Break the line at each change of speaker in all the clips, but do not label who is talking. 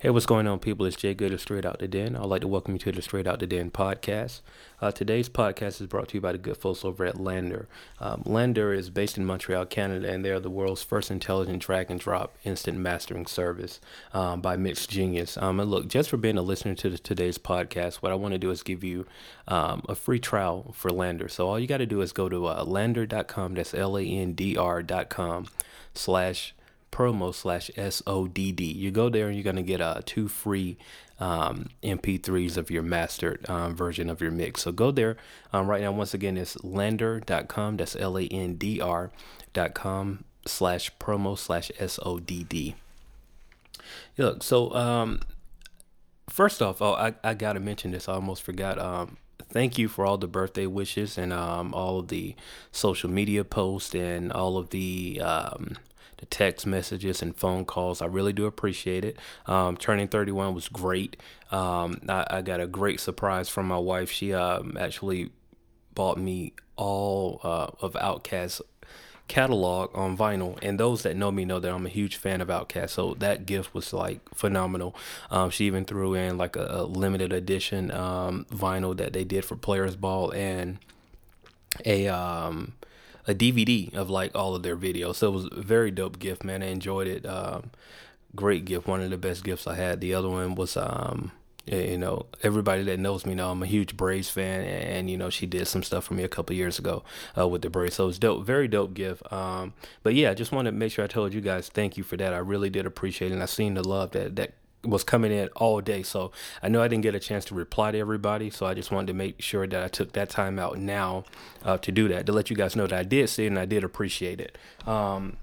Hey, what's going on, people? It's Jay Good of Straight Out the Den. I'd like to welcome you to the Straight Out the Den podcast. Uh, today's podcast is brought to you by the good folks over at LANDR. Um, LANDR is based in Montreal, Canada, and they're the world's first intelligent drag and drop instant mastering service um, by MixGenius. Um, and look, just for being a listener to the, today's podcast, what I want to do is give you um, a free trial for LANDR. So all you got to do is go to uh, landr.com, that's L A N D R.com slash promo slash SODD. You go there and you're going to get uh, two free um, MP3s of your mastered um, version of your mix. So go there um, right now. Once again, it's landr.com. That's L A N D R.com slash promo slash SODD. Look, so um, first off, oh, I, I got to mention this. I almost forgot. Um, thank you for all the birthday wishes and um, all of the social media posts and all of the um, the text messages and phone calls. I really do appreciate it. Um, turning 31 was great. Um, I, I, got a great surprise from my wife. She um, actually bought me all uh, of OutKast catalog on vinyl and those that know me know that i'm a huge fan of OutKast so that gift was like phenomenal um, she even threw in like a, a limited edition um, vinyl that they did for players ball and a um, a DVD of like all of their videos. So it was a very dope gift, man. I enjoyed it. Um, great gift. One of the best gifts I had. The other one was, um, you know, everybody that knows me know I'm a huge Braves fan, and you know she did some stuff for me a couple years ago uh, with the Braves. So it's dope, very dope gift. Um, but yeah, I just wanted to make sure I told you guys thank you for that. I really did appreciate it, and I seen the love that that was coming in all day. So I know I didn't get a chance to reply to everybody. So I just wanted to make sure that I took that time out now uh, to do that, to let you guys know that I did see it and I did appreciate it. Um,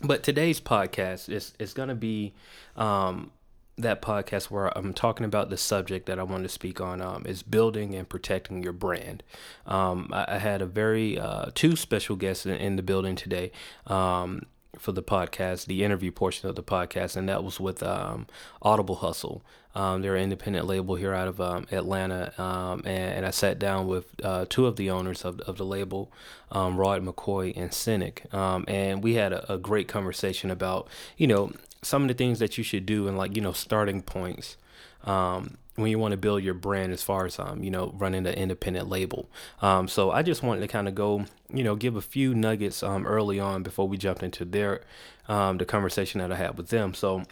but today's podcast is, is going to be um, that podcast where I'm talking about the subject that I want to speak on um, is building and protecting your brand. Um, I, I, had a very uh, two special guests in, in the building today. Um, for the podcast, the interview portion of the podcast, and that was with um, Audible Hustle. Um, they're an independent label here out of um, Atlanta, um, and, and, I sat down with uh, two of the owners of, of the label, um, Rod McCoy and Synik, um, and we had a, a, great conversation about you know some of the things that you should do and like you know starting points. Um, when you want to build your brand as far as um, you know running an independent label. Um, so i just wanted to kind of go you know give a few nuggets um, early on before we jumped into their um, the conversation that i had with them. So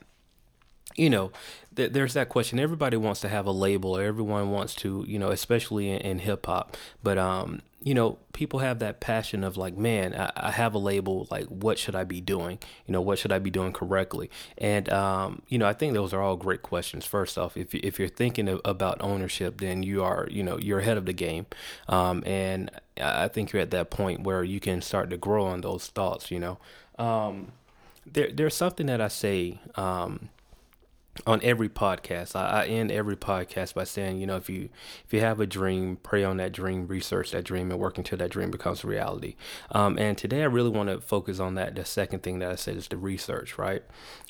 you know th- there's that question everybody wants to have a label or everyone wants to you know especially in, in hip-hop but um you know, people have that passion of like, man, I, I, have a label. Like, what should I be doing? You know, what should I be doing correctly? And um, you know, I think those are all great questions. First off, if you, if you're thinking of, about ownership, then you are, you know, you're ahead of the game. Um, and I think you're at that point where you can start to grow on those thoughts. You know, um, there there's something that I say. Um, on every podcast. I, I, end every podcast by saying, you know, if you if you have a dream, pray on that dream, research that dream, and work until that dream becomes reality. Um, and today, I really want to focus on that. The second thing that I said is the research, right?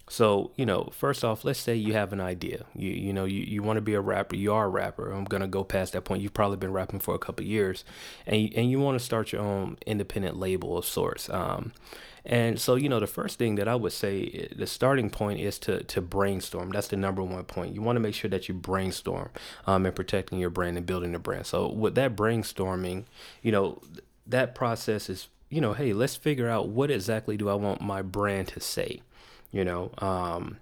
So, you know, first off, let's say you have an idea. You you know, you, you want to be a rapper. You are a rapper. I'm gonna go past that point. You've probably been rapping for a couple years, and you, and you want to start your own independent label of sorts. Um, and so, you know, the first thing that I would say, the starting point is to to brainstorm. That's the number one point. You want to make sure that you brainstorm um, and protecting your brand and building the brand. So with that brainstorming, you know, that process is, you know, hey, let's figure out what exactly do I want my brand to say, you know. Um,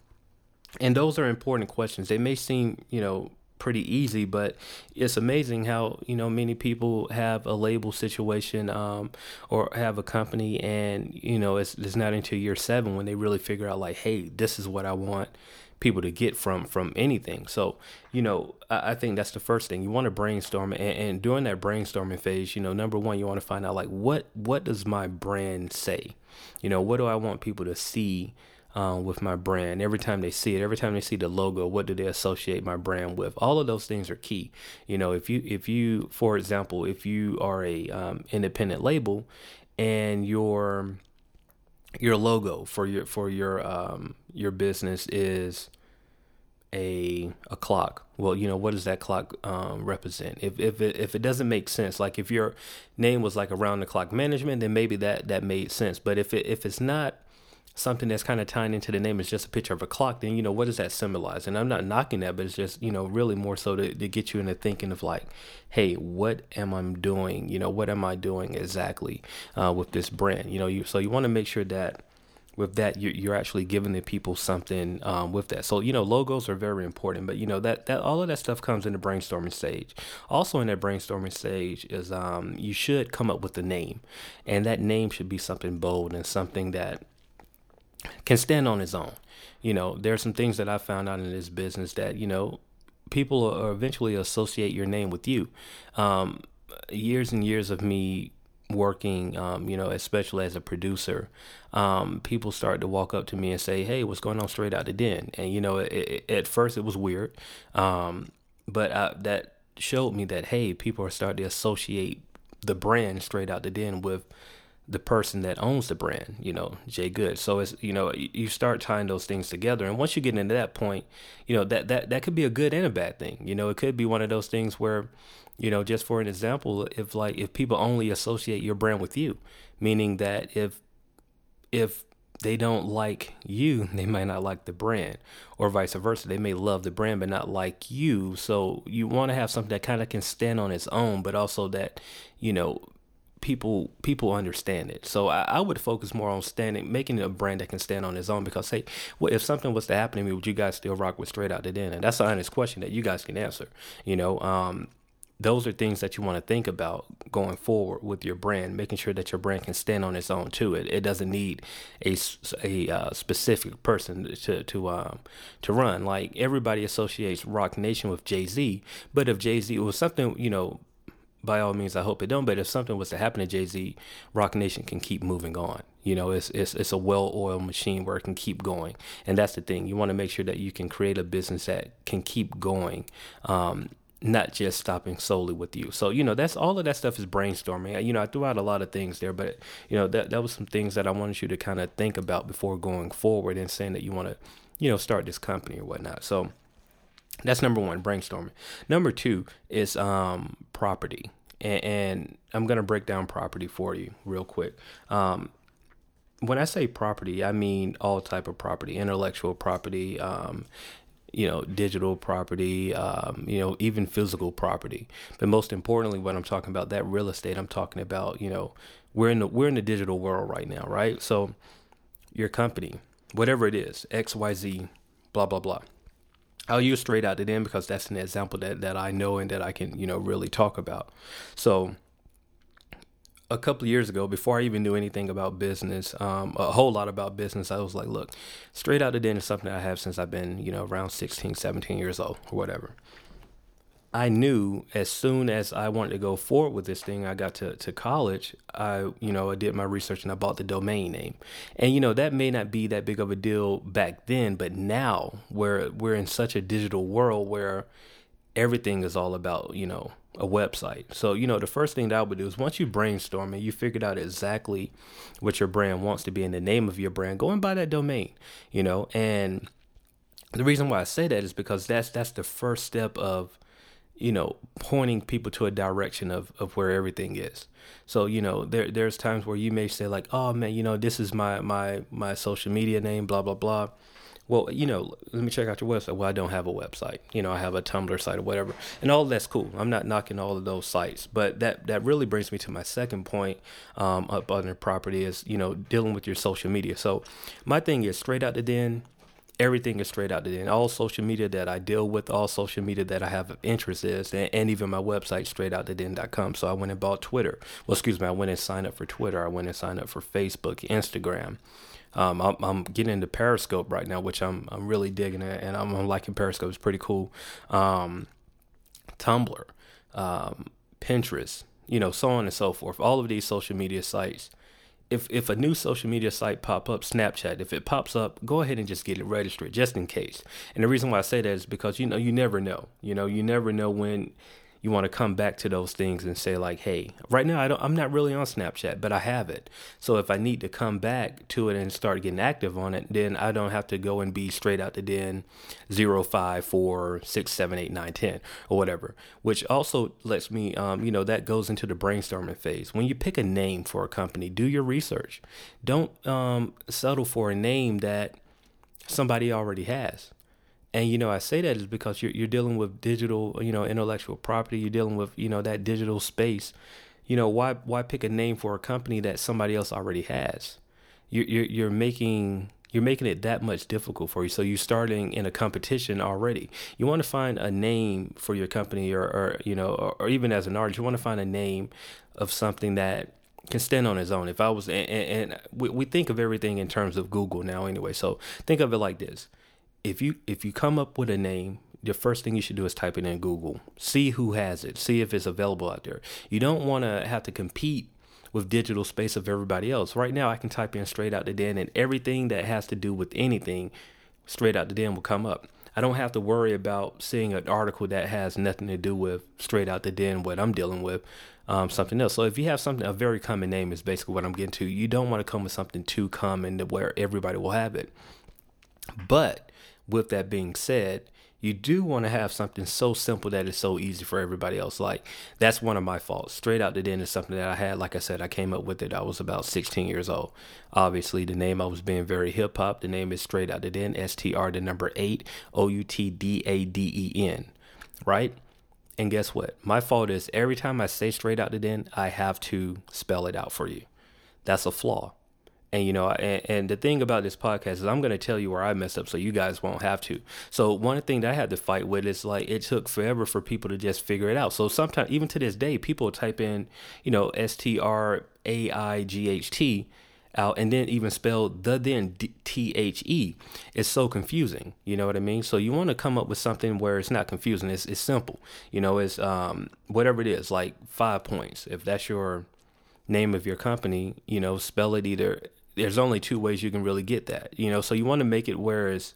and those are important questions. They may seem, you know, pretty easy, but it's amazing how you know many people have a label situation um, or have a company, and you know it's it's not until year seven when they really figure out like, hey, this is what I want people to get from from anything. So you know, I, I think that's the first thing you want to brainstorm, and, and during that brainstorming phase, you know, number one, you want to find out like what what does my brand say, you know, what do I want people to see um, with my brand. Every time they see it, every time they see the logo, what do they associate my brand with? All of those things are key. You know, if you if you, for example, if you are a um, independent label and your your logo for your for your um, your business is a a clock. Well, you know, what does that clock um, represent? If if it if it doesn't make sense, like if your name was like around the clock management, then maybe that that made sense. But if it if it's not something that's kind of tying into the name is just a picture of a clock, then you know what does that symbolize? And I'm not knocking that, but it's just you know really more so to, to get you into thinking of like, hey, what am I doing? You know, what am I doing exactly uh, with this brand? You know, you so you want to make sure that with that you're, actually giving the people something um, with that so you know logos are very important but you know that that all of that stuff comes in the brainstorming stage also in that brainstorming stage is um, you should come up with a name and that name should be something bold and something that can stand on its own you know there are some things that i found out in this business that you know people are eventually associate your name with you um, years and years of me working, um, you know, especially as a producer, um, people started to walk up to me and say, "Hey, what's going on straight out the den?" And you know, it, it, at first it was weird, um, but I, that showed me that hey, people are starting to associate the brand straight out the den with the person that owns the brand, you know, Jay Good. So it's you know you start tying those things together, and once you get into that point, you know that that that could be a good and a bad thing. You know, it could be one of those things where you know, just for an example, if like if people only associate your brand with you, meaning that if if they don't like you, they might not like the brand, or vice versa. They may love the brand but not like you. So you want to have something that kind of can stand on its own, but also that you know people people understand it. So I, I, would focus more on standing, making a brand that can stand on its own. Because hey, well, if something was to happen to me, would you guys still rock with Straight Out the Den? And that's an honest question that you guys can answer. You know, um, those are things that you want to think about going forward with your brand, making sure that your brand can stand on its own too. It, it doesn't need a, a uh, specific person to to um, to run. Like everybody associates Roc Nation with Jay Z, but if Jay Z was something, you know, by all means, I hope it don't. But if something was to happen to Jay Z, Roc Nation can keep moving on. You know, it's it's it's a well-oiled machine where it can keep going, and that's the thing. You want to make sure that you can create a business that can keep going. Um, not just stopping solely with you. So, you know, that's all of that stuff is brainstorming. You know, I threw out a lot of things there, but you know, that that was some things that I wanted you to kind of think about before going forward and saying that you want to, you know, start this company or whatnot. So that's number one, brainstorming. Number two is um property. And, and I'm gonna break down property for you real quick. Um, when I say property, I mean all type of property, intellectual property, um, you know, digital property, um, you know, even physical property. But most importantly, when I'm talking about that real estate, I'm talking about, you know, we're in the we're in the digital world right now, right? So your company, whatever it is, X, Y, Z, blah blah blah. I'll use straight out the den because that's an example that, that I know and that I can, you know, really talk about. So a couple years ago, before I even knew anything about business, um, a whole lot about business, I was like, look, straight out the den is something I have since I've been, you know, around 16, 17 years old or whatever. I knew as soon as I wanted to go forward with this thing, I got to, to college, I, you know, I did my research and I bought the domain name. And, you know, that may not be that big of a deal back then, but now where we're in such a digital world where everything is all about, you know, a website. So, you know, the first thing that I would do is once you brainstorm and you figured out exactly what your brand wants to be in the name of your brand, go and buy that domain, you know, and the reason why I say that is because that's that's the first step of you know pointing people to a direction of, of where everything is so you know there there's times where you may say like oh man you know this is my my my social media name blah blah blah well, you know, let me check out your website. Well, I don't have a website. You know, I have a Tumblr site or whatever, and all that's cool. I'm not knocking all of those sites, but that that really brings me to my second point um, up the property is you know dealing with your social media. So my thing is straight out the den. Everything is straight out the den. All social media that I deal with, all social media that I have interest is, and, and even my website, straightouttheden.com. So I went and bought Twitter. Well, excuse me, I went and signed up for Twitter. I went and signed up for Facebook, Instagram. Um, I'm, I'm, getting into Periscope right now, which I'm I'm really digging it, and I'm, I'm liking Periscope. It's pretty cool. Um, Tumblr, um, Pinterest, you know, so on and so forth. All of these social media sites. If if a new social media site pop up, Snapchat, if it pops up, go ahead and just get it registered just in case. And the reason why I say that is because you know you never know. You know you never know when you want to come back to those things and say like hey right now i don't i'm not really on snapchat but i have it. So if i need to come back to it and start getting active on it then i don't have to go and be straight out the den 0 5 4 6 7 8 9 10 or whatever. Which also lets me um, you know that goes into the brainstorming phase. When you pick a name for a company do your research. Don't um, settle for a name that somebody already has and you know, I say that is because you're you're dealing with digital, you know, intellectual property. You're dealing with you know that digital space. You know, why why pick a name for a company that somebody else already has? You're you're, you're making you're making it that much difficult for you. So you're starting in a competition already. You want to find a name for your company, or, or you know, or, or even as an artist, you want to find a name of something that can stand on its own. If I was, and, and we, we think of everything in terms of Google now anyway. So think of it like this if you if you come up with a name the first thing you should do is type it in Google. See who has it. See if it's available out there. You don't want to have to compete with digital space of everybody else. Right now, I can type in straight out the den, and everything that has to do with anything straight out the den will come up. I don't have to worry about seeing an article that has nothing to do with straight out the den, what I'm dealing with, um, something else. So if you have something, a very common name is basically what I'm getting to. You don't want to come with something too common to where everybody will have it. But with that being said, you do want to have something so simple that it's so easy for everybody else. Like that's one of my faults. Straight out the den is something that I had. Like I said, I came up with it. I was about 16 years old. Obviously, the name I was being very hip hop. The name is Straight Out the Den. S T R the number eight O U T D A D E N. Right. And guess what? My fault is every time I say straight out the den, I have to spell it out for you. That's a flaw. And you know, and, and, the thing about this podcast is I'm going to tell you where I messed up so you guys won't have to. So one thing that I had to fight with is like it took forever for people to just figure it out. So sometimes even to this day, people type in, you know, S T R A I G H T out and then even spell the then T H E. It's so confusing. You know what I mean? So you want to come up with something where it's not confusing. It's it's simple. You know, it's um whatever it is, like five points. If that's your name of your company, you know, spell it either there's only two ways you can really get that, you know. So you want to make it where it's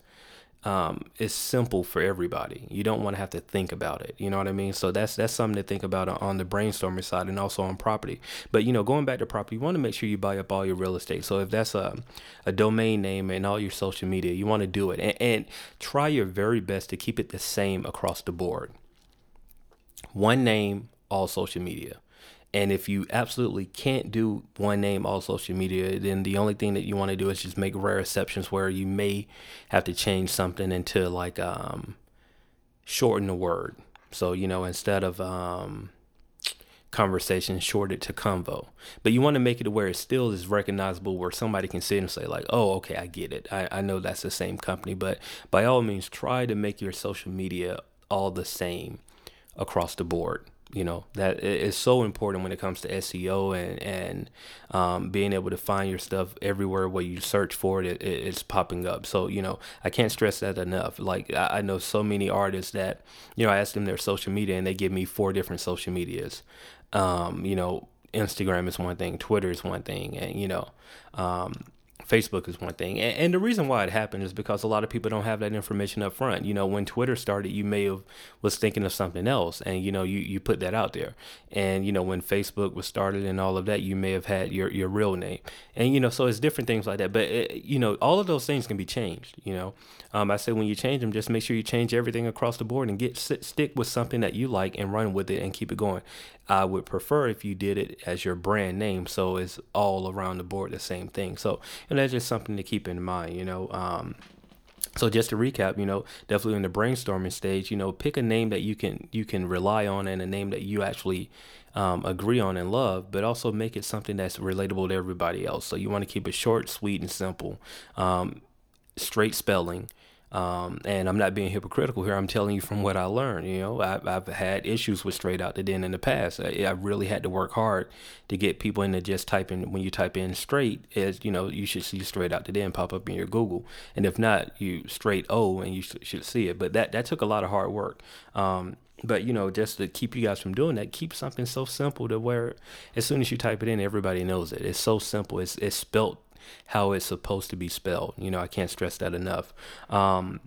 um, it's simple for everybody. You don't want to have to think about it. You know what I mean? So that's that's something to think about on the brainstorming side and also on property. But you know, going back to property, you want to make sure you buy up all your real estate. So if that's a a domain name and all your social media, you want to do it and, and try your very best to keep it the same across the board. One name, all social media. And if you absolutely can't do one name all social media, then the only thing that you want to do is just make rare exceptions where you may have to change something into like um, shorten the word. So you know instead of um, conversation, short it to convo. But you want to make it where it still is recognizable, where somebody can sit and say like, "Oh, okay, I get it. I, I know that's the same company." But by all means, try to make your social media all the same across the board you know that is so important when it comes to SEO and and um, being able to find your stuff everywhere where you search for it, it, it's popping up. So you know I can't stress that enough. Like I, know so many artists that you know I ask them their social media and they give me four different social medias. Um, you know Instagram is one thing, Twitter is one thing, and you know um, Facebook is one thing. And, and, the reason why it happened is because a lot of people don't have that information up front. You know, when Twitter started, you may have was thinking of something else and you know, you, you put that out there. And you know, when Facebook was started and all of that, you may have had your, your real name. And you know, so it's different things like that. But it, you know, all of those things can be changed, you know. Um, I say when you change them, just make sure you change everything across the board and get sit, stick with something that you like and run with it and keep it going. I would prefer if you did it as your brand name, so it's all around the board the same thing. So, and that's just something to keep in mind, you know. Um, so just to recap, you know, definitely in the brainstorming stage, you know, pick a name that you can you can rely on and a name that you actually um, agree on and love, but also make it something that's relatable to everybody else. So you want to keep it short, sweet, and simple. Um, straight spelling. Um, and I'm not being hypocritical here. I'm telling you from what I learned. You know, I've, I've had issues with straight out the den in the past. I, I, really had to work hard to get people into just typing. When you type in straight, as you know, you should see straight out the den pop up in your Google. And if not, you straight O, and you should see it. But that that took a lot of hard work. Um, but you know, just to keep you guys from doing that, keep something so simple to where as soon as you type it in, everybody knows it. It's so simple. It's it's spelt how it's supposed to be spelled. You know, I can't stress that enough. Um,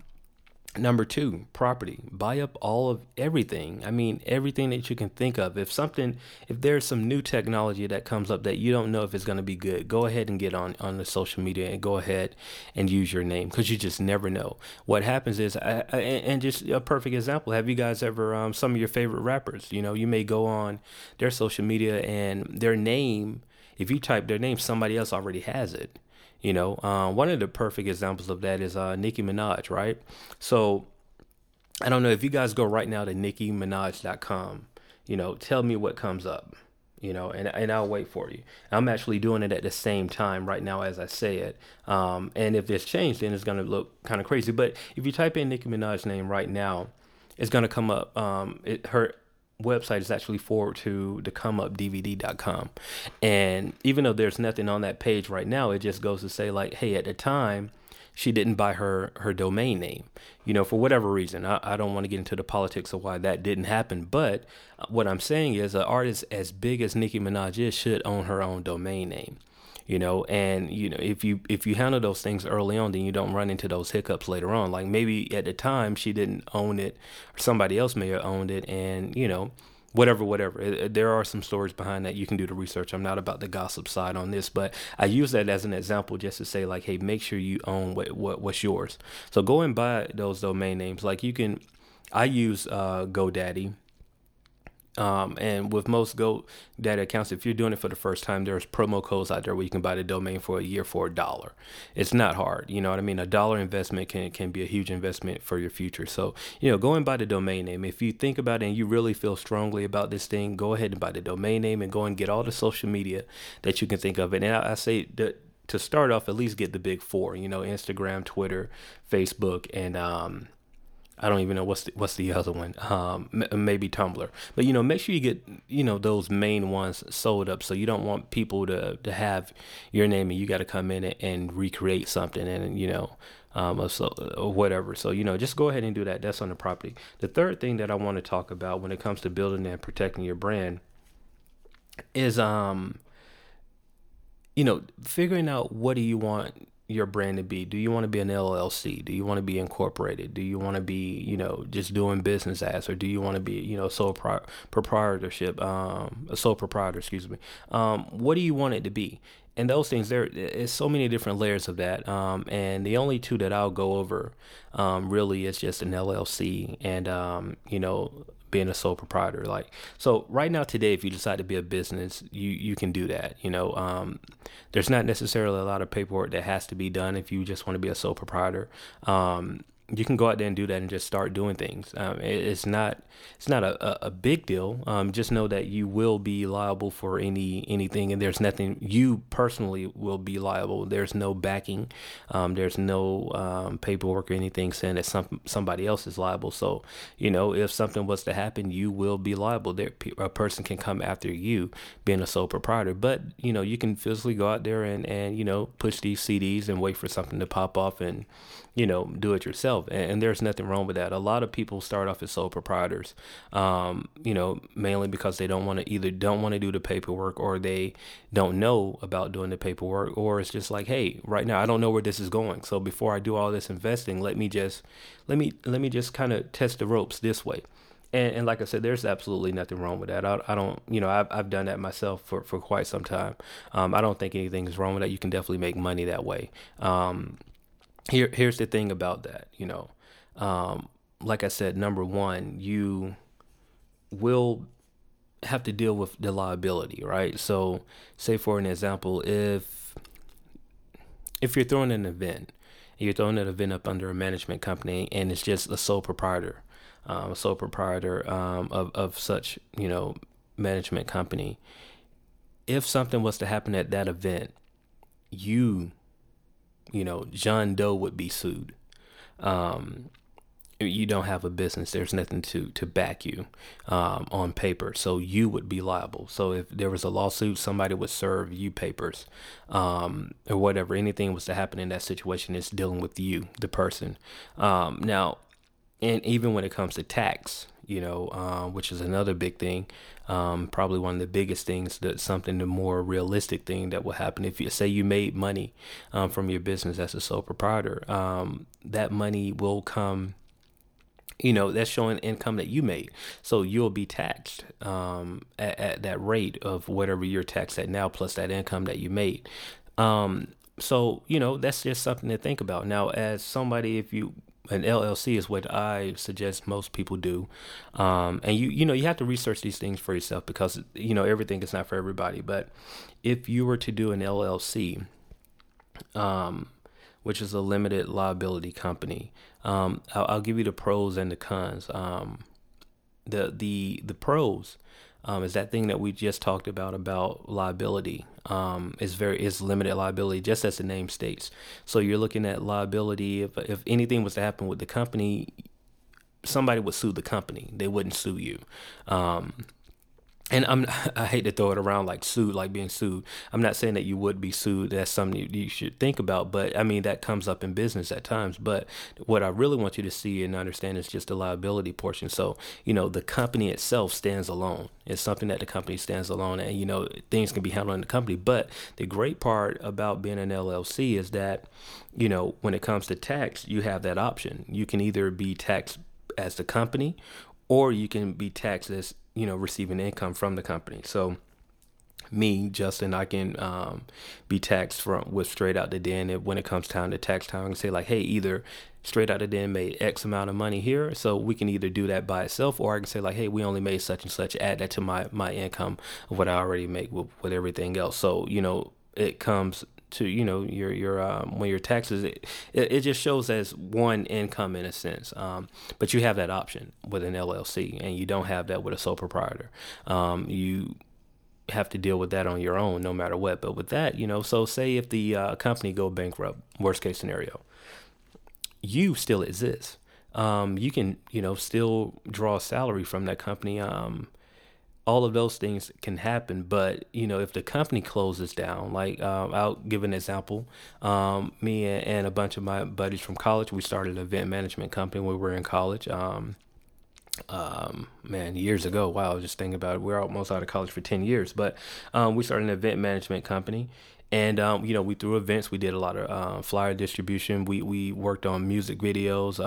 Number two, property. Buy up all of everything. I mean, everything that you can think of. If something, if there's some new technology that comes up that you don't know if it's going to be good, go ahead and get on on the social media and go ahead and use your name because you just never know. What happens is, I, I, and just a perfect example. Have you guys ever um, some of your favorite rappers? You know, you may go on their social media and their name. If you type their name, somebody else already has it. You know, um, one of the perfect examples of that is uh, Nicki Minaj, right? So I don't know if you guys go right now to NickiMinaj.com, you know, tell me what comes up, you know, and, and I'll wait for you. I'm actually doing it at the same time right now as I say it. Um, and if it's changed, then it's going to look kind of crazy. But if you type in Nicki Minaj's name right now, it's going to come up. Um, it, her website is actually forward to the comeupdvd.com and even though there's nothing on that page right now it just goes to say like hey at the time she didn't buy her her domain name. You know for whatever reason i, I don't want to get into the politics of why that didn't happen but uh, what i'm saying is an artist as big as nicki minaj is should own her own domain name you know and you know if you if you handle those things early on then you don't run into those hiccups later on. Like maybe at the time she didn't own it or somebody else may have owned it and you know whatever whatever. It, it, there are some stories behind that. You can do the research. I'm not about the gossip side on this but i use that as an example just to say like hey make sure you own what, what what's yours. So go and buy those domain names. Like you can i use uh godaddy um, and with most GoDaddy accounts, if you're doing it for the first time, there's promo codes out there where you can buy the domain for a year for a dollar. It's not hard, you know what I mean. A dollar investment can can be a huge investment for your future. So you know, go and buy the domain name. If you think about it and you really feel strongly about this thing, go ahead and buy the domain name and go and get all the social media that you can think of. And I, I say that to start off, at least get the big four. You know, Instagram, Twitter, Facebook, and um, I don't even know what's the, what's the other one. Um, maybe Tumblr. But you know, make sure you get you know those main ones sold up. So you don't want people to to have your name and you got to come in and, and, recreate something and you know. Um, or, so, or whatever. So, you know, just go ahead and do that. That's on the property. The third thing that I want to talk about when it comes to building and protecting your brand is, um, you know, figuring out what do you want your brand to be? Do you want to be an LLC? Do you want to be incorporated? Do you want to be, you know, just doing business as, or do you want to be, you know, sole pro- proprietorship, um, a sole proprietor, excuse me. Um, what do you want it to be? And those things, there is so many different layers of that. Um, and the only two that I'll go over, um, really is just an LLC and, um, you know, being a sole proprietor. Like so, right now today, if you decide to be a business, you you can do that. You know, um, there's not necessarily a lot of paperwork that has to be done if you just want to be a sole proprietor. Um, you can go out there and do that and just start doing things. Um, it, it's not it's not a, a, big deal. Um, just know that you will be liable for any anything, and there's nothing you personally will be liable. There's no backing. Um, there's no um, paperwork or anything saying that some somebody else is liable. So you know if something was to happen, you will be liable. There a person can come after you being a sole proprietor, but you know you can physically go out there and and you know push these CDs and wait for something to pop off and you know do it yourself and, and, there's nothing wrong with that. A lot of people start off as sole proprietors, um, you know, mainly because they don't want to either don't want to do the paperwork or they don't know about doing the paperwork, or it's just like, hey, right now I don't know where this is going, so before I do all this investing, let me just let me let me just kind of test the ropes this way. And, and, like I said, there's absolutely nothing wrong with that. I, I don't, you know, I've, I've done that myself for, for quite some time. Um, I don't think anything is wrong with that. You can definitely make money that way. Um, here here's the thing about that you know. Um, like i said number one you will have to deal with the liability right? So say for an example if if you're throwing an event you're throwing an event up under a management company and it's just a sole proprietor um, a sole proprietor um, of, of such you know management company. If something was to happen at that event you you know, John Doe would be sued. Um, you don't have a business. There's nothing to to back you um, on paper, so you would be liable. So if there was a lawsuit, somebody would serve you papers, um, or whatever. Anything was to happen in that situation, it's dealing with you, the person. Um, now, and even when it comes to tax, you know, uh, which is another big thing. Um, probably one of the biggest things that something the more realistic thing that will happen. If you say you made money um, from your business as a sole proprietor, um, that money will come you know that's showing income that you made. So you'll be taxed um, at, at, that rate of whatever you're taxed at now plus that income that you made. Um, so you know that's just something to think about. Now as somebody if you an LLC is what I suggest most people do, um, and you you know you have to research these things for yourself because you know everything is not for everybody. But if you were to do an LLC, um, which is a limited liability company, um, I'll, I'll, give you the pros and the cons. Um, the the the pros um, is that thing that we just talked about about liability um, is very is limited liability, just as the name states. So you're looking at liability. If if anything was to happen with the company, somebody would sue the company. They wouldn't sue you. Um, and I'm I hate to throw it around like sued, like being sued. I'm not saying that you would be sued. That's something you, you, should think about. But I mean that comes up in business at times. But what I really want you to see and understand is just the liability portion. So you know the company itself stands alone. It's something that the company stands alone, and you know things can be handled in the company. But the great part about being an LLC is that you know when it comes to tax, you have that option. You can either be taxed as the company, or you can be taxed as you know, receiving income from the company. So me, Justin, I can um, be taxed from with straight out the den. when it comes time to tax time, I can say like, hey, either straight out the den made X amount of money here, so we can either do that by itself, or I can say like, hey, we only made such and such. Add that to my my income of what I already make with, with everything else. So you know, it comes to you know your your um, when your taxes it, it just shows as one income in a sense um, but you have that option with an llc and you don't have that with a sole proprietor. Um, you have to deal with that on your own no matter what but with that you know so say if the uh, company go bankrupt worst case scenario you still exist. Um, you can you know still draw a salary from that company um, all of those things can happen. But you know, if the company closes down, like um, I'll give an example. Um, me and, a bunch of my buddies from college, we started an event management company when we were in college. Um, um, man, years ago. Wow, I was just thinking about it. We are almost out of college for ten years, but um, we started an event management company. And um, you know, we threw events. We did a lot of uh, flyer distribution. We we worked on music videos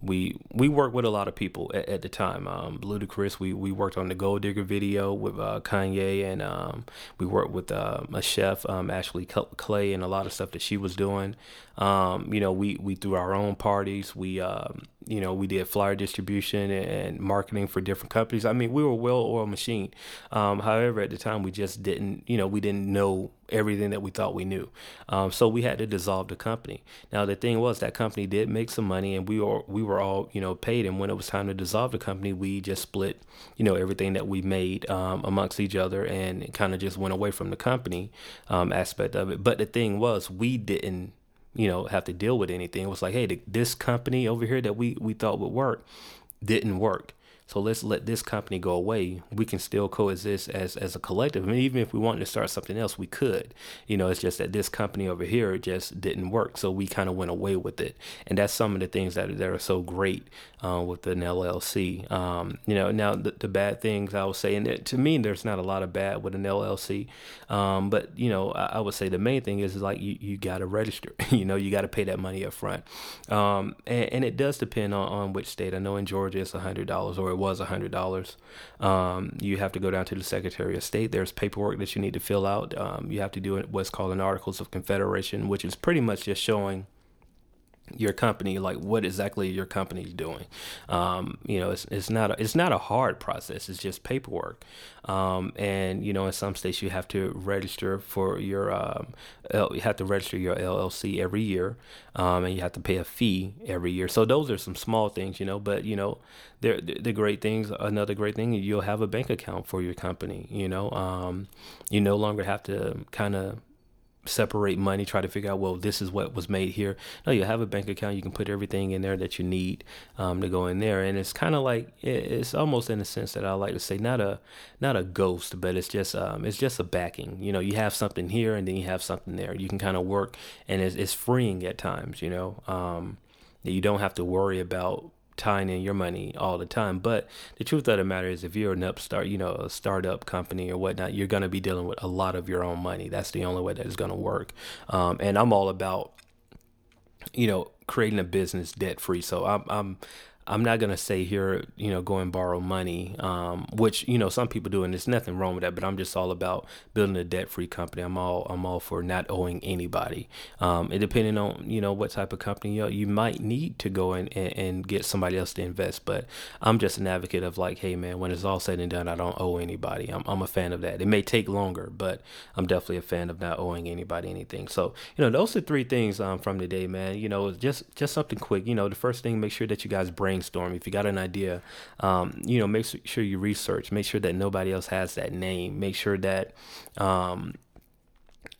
we we worked with a lot of people at, at the time. Um, Ludacris, we we worked on the Gold Digger video with uh, Kanye, and um, we worked with uh, a chef, um, Ashley Clay, and a lot of stuff that she was doing. Um, you know, we we threw our own parties. We um, you know we did flyer distribution and marketing for different companies. I mean, we were a well-oiled machine. Um, however, at the time, we just didn't you know we didn't know everything that we thought we knew. Um, so we had to dissolve the company. Now the thing was that company did make some money, and we were we were all you know paid. And when it was time to dissolve the company, we just split you know everything that we made um, amongst each other, and kind of just went away from the company um, aspect of it. But the thing was, we didn't you know have to deal with anything. It was like, hey, this company over here that we we thought would work didn't work. So let's let this company go away. We can still coexist as as a collective. I mean, even if we wanted to start something else, we could. You know, it's just that this company over here just didn't work. So we kind of went away with it. And that's some of the things that, that are so great uh, with an LLC. Um, you know, now the, the, bad things I would say, and to me, there's not a lot of bad with an LLC. Um, but, you know, I, I, would say the main thing is, is like you, you got to register. you know, you got to pay that money up front. Um, and, and, it does depend on, on which state. I know in Georgia it's $100 or it was $100. Um, you have to go down to the Secretary of State. There's paperwork that you need to fill out. Um, you have to do what's called an Articles of Confederation, which is pretty much just showing your company like what exactly your company is doing. Um, you know it's, it's not a, it's not a hard process it's just paperwork. Um, and you know in some states you have to register for your um, you have to register your LLC every year um, and you have to pay a fee every year. So those are some small things you know but you know they're the great things another great thing you'll have a bank account for your company you know. Um, you no longer have to kind of separate money, try to figure out, well, this is what was made here. No, you have a bank account. You can put everything in there that you need um, to go in there, and it's kind of like it's almost in a sense that I like to say not a not a ghost, but it's just um, it's just a backing. You know, you have something here, and then you have something there. You can kind of work, and it's, it's freeing at times. You know, um, you don't have to worry about tying in your money all the time. But the truth of the matter is, if you're an upstart, you know, a startup company or whatnot, you're going to be dealing with a lot of your own money. That's the only way that it's going to work. Um, and I'm all about, you know, creating a business debt free. So I'm, I'm, I'm not gonna say here, you know, go and borrow money, um, which you know some people do, and there's nothing wrong with that. But I'm just all about building a debt-free company. I'm all I'm all for not owing anybody. Um, and depending on you know what type of company you you might need to go in and, and get somebody else to invest. But I'm just an advocate of like, hey man, when it's all said and done, I don't owe anybody. I'm I'm a fan of that. It may take longer, but I'm definitely a fan of not owing anybody anything. So you know, those are three things um, from today, man. You know, just just something quick. You know, the first thing, make sure that you guys bring brainstorm. If you got an idea, um, you know, make sure you research. Make sure that nobody else has that name. Make sure that um,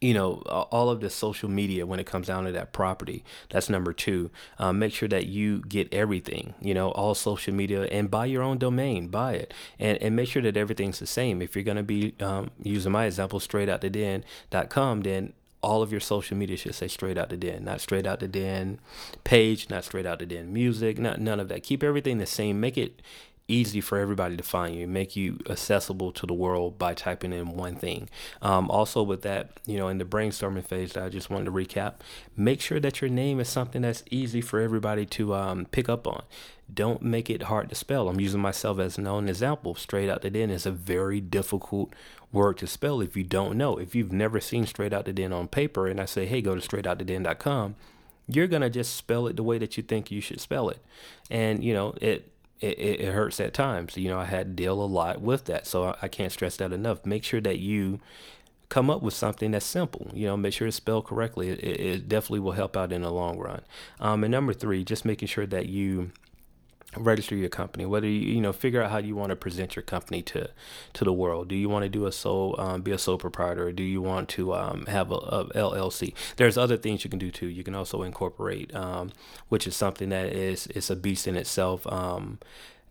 you know all of the social media when it comes down to that property that's number two um, make sure that you get everything you know all social media and buy your own domain buy it and, and make sure that everything's the same if you're going to be um, using my example straight out the den.com then all of your social media should say straight out the den, not straight out the den page, not straight out the den music, not none of that. Keep everything the same. Make it easy for everybody to find you, make you accessible to the world by typing in one thing. Um, also, with that, you know, in the brainstorming phase, that I just wanted to recap. Make sure that your name is something that's easy for everybody to um, pick up on. Don't make it hard to spell. I'm using myself as an own example. Straight out the den is a very difficult word to spell if you don't know. If you've never seen Straight Out the Den on paper, and I say, hey, go to straightouttheden.com, you're gonna just spell it the way that you think you should spell it, and you know it it, it hurts at times. You know, I had to deal a lot with that. So I, I can't stress that enough. Make sure that you come up with something that's simple. You know, make sure it's spelled correctly. It, it definitely will help out in the long run. Um, and number three, just making sure that you register your company whether you you know figure out how you want to present your company to to the world do you want to do a sole um, be a sole proprietor or do you want to um, have a, a, llc there's other things you can do too you can also incorporate um, which is something that is is a beast in itself um,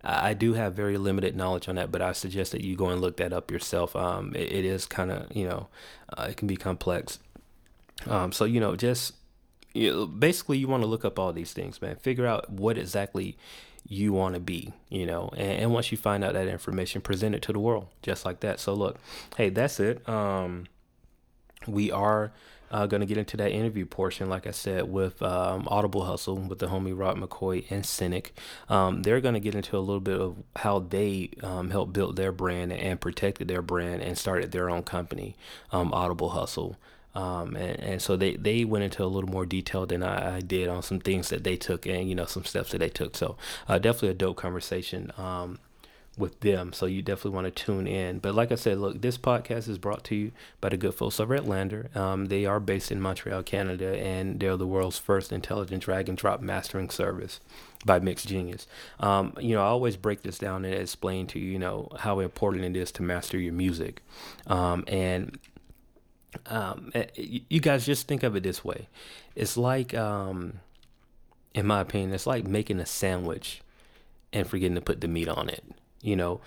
I do have very limited knowledge on that, but I suggest that you go and look that up yourself. Um, it, it is kind of, you know, uh, it can be complex. Um, so, you know, just you know, basically, you want to look up all these things, man. Figure out what exactly you want to be, you know. And, and, once you find out that information, present it to the world just like that. So look, hey, that's it. Um, we are uh, going to get into that interview portion, like I said, with um, Audible Hustle with the homie Rod McCoy and Synik. Um, they're going to get into a little bit of how they um, helped build their brand and protected their brand and started their own company, um, Audible Hustle. Um, and, and so they, they went into a little more detail than I, I, did on some things that they took and, you know, some steps that they took. So uh, definitely a dope conversation um, with them. So you definitely want to tune in. But like I said, look, this podcast is brought to you by the good folks over at LANDR. Um, they are based in Montreal, Canada, and they're the world's first intelligent drag and drop mastering service by MixGenius. Um, you know, I always break this down and explain to you, you know, how important it is to master your music. Um, and um, eh, you guys just think of it this way. It's like, um, in my opinion, it's like making a sandwich and forgetting to put the meat on it. You know,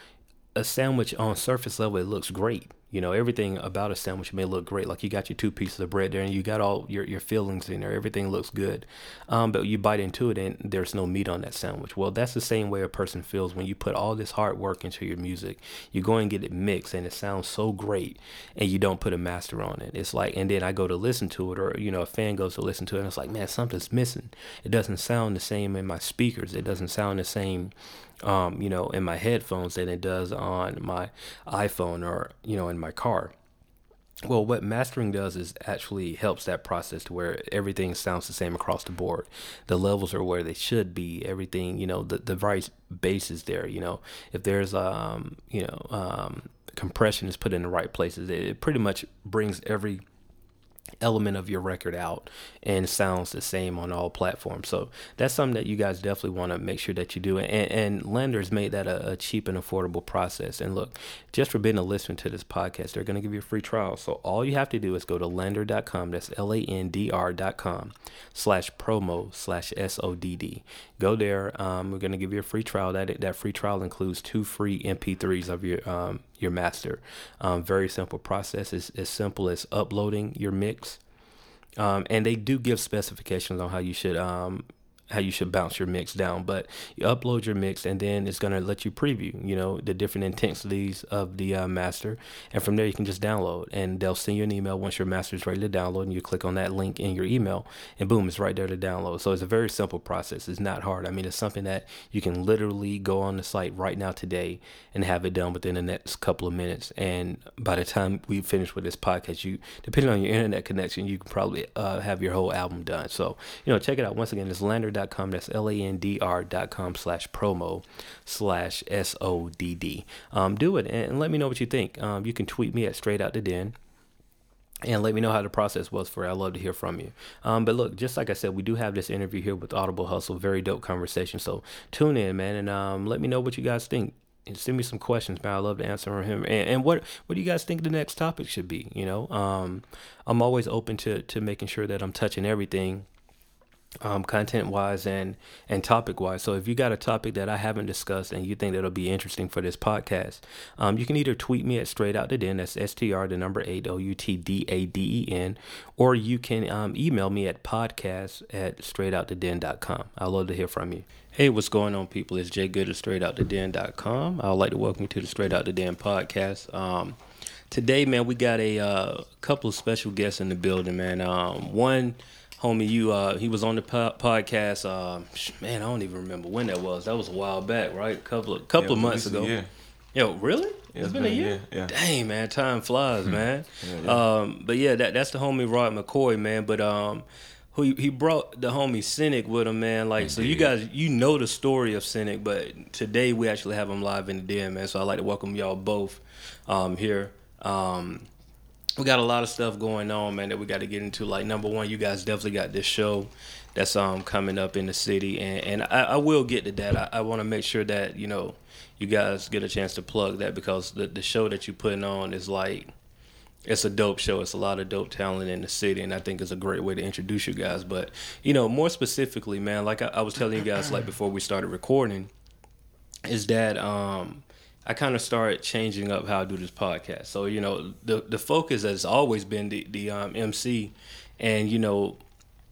a sandwich on surface level, it looks great. You know, everything about a sandwich may look great. Like you got your two pieces of bread there and you got all your, your fillings in there. Everything looks good. Um, but you bite into it and there's no meat on that sandwich. Well, that's the same way a person feels when you put all this hard work into your music. You go and get it mixed and it sounds so great and you don't put a master on it. It's like, and then I go to listen to it or, you know, a fan goes to listen to it and it's like, man, something's missing. It doesn't sound the same in my speakers. It doesn't sound the same um, you know, in my headphones than it does on my iPhone or, you know, in my car. Well, what mastering does is actually helps that process to where everything sounds the same across the board. The levels are where they should be. Everything, you know, the the right bass is there. You know, if there's um, you know, um, compression is put in the right places, it, it pretty much brings every element of your record out and sounds the same on all platforms. So that's something that you guys definitely want to make sure that you do. And, and LANDR's made that a, a, cheap and affordable process. And look, just for being a listener to this podcast, they're going to give you a free trial. So all you have to do is go to landr.com. That's L-A-N-D-R.com slash promo slash S-O-D-D. Go there. Um, we're going to give you a free trial. That, that free trial includes two free MP3s of your um, your master. Um, very simple process. It's as simple as uploading your mix. Um, and they do give specifications on how you should um, how you should bounce your mix down. But you upload your mix, and then it's gonna let you preview, you know, the different intensities of the uh, master, and from there you can just download, and they'll send you an email once your master is ready to download, and you click on that link in your email, and boom, it's right there to download. So it's a very simple process. It's not hard. I mean, it's something that you can literally go on the site right now today and have it done within the next couple of minutes. And by the time we finish with this podcast, you depending on your internet connection, you can probably uh, have your whole album done. So you know, check it out. Once again, it's landr.com. That's l-a-n-d-r.com slash promo slash s-o-d-d. Um, do it and let me know what you think. Um, you can tweet me at straight out the den and let me know how the process was for it. I'd love to hear from you. Um, but look, just like I said, we do have this interview here with Audible Hustle. Very dope conversation. So tune in, man, and um, let me know what you guys think. And send me some questions, man. I love to answer him. And, and, what what do you guys think the next topic should be? You know, um, I'm always open to to making sure that I'm touching everything um, content wise and and topic wise. So if you got a topic that I haven't discussed and you think that'll be interesting for this podcast, um, you can either tweet me at straight out the den. That's str the number eight o u t d a d e n, or you can um, email me at podcast at straightouttheden.com. I'd love to hear from you. Hey, what's going on, people? It's Jay Good at straightouttheden.com. I'd like to welcome you to the Straight Out the Den podcast. Um, today, man, we got a uh, couple of special guests in the building, man. Um, one homie, you uh, he was on the po- podcast. Uh, man, I don't even remember when that was. That was a while back, right? A couple of couple yeah, of months ago. Yeah. Yo, really?
Yeah, it's been, been, a year.
Yeah. Dang, man, time flies, hmm. man. yeah, um, but yeah, that that's the homie Rod McCoy, man. But um, who he brought the homie Synik with him, man. Like, so you guys, you know the story of Synik, but today we actually have him live in the den, man. So I'd like to welcome y'all both um, here. Um, we got a lot of stuff going on, man, that we got to get into. Like number one, you guys definitely got this show that's um coming up in the city, and and I, I will get to that. I, I want to make sure that you know you guys get a chance to plug that because the the show that you're putting on is like it's a dope show. It's a lot of dope talent in the city, and I think it's a great way to introduce you guys. But you know, more specifically, man, like I, I was telling you guys like before we started recording, is that um I kind of started changing up how I do this podcast. So you know, the the focus has always been the the um, MC, and you know,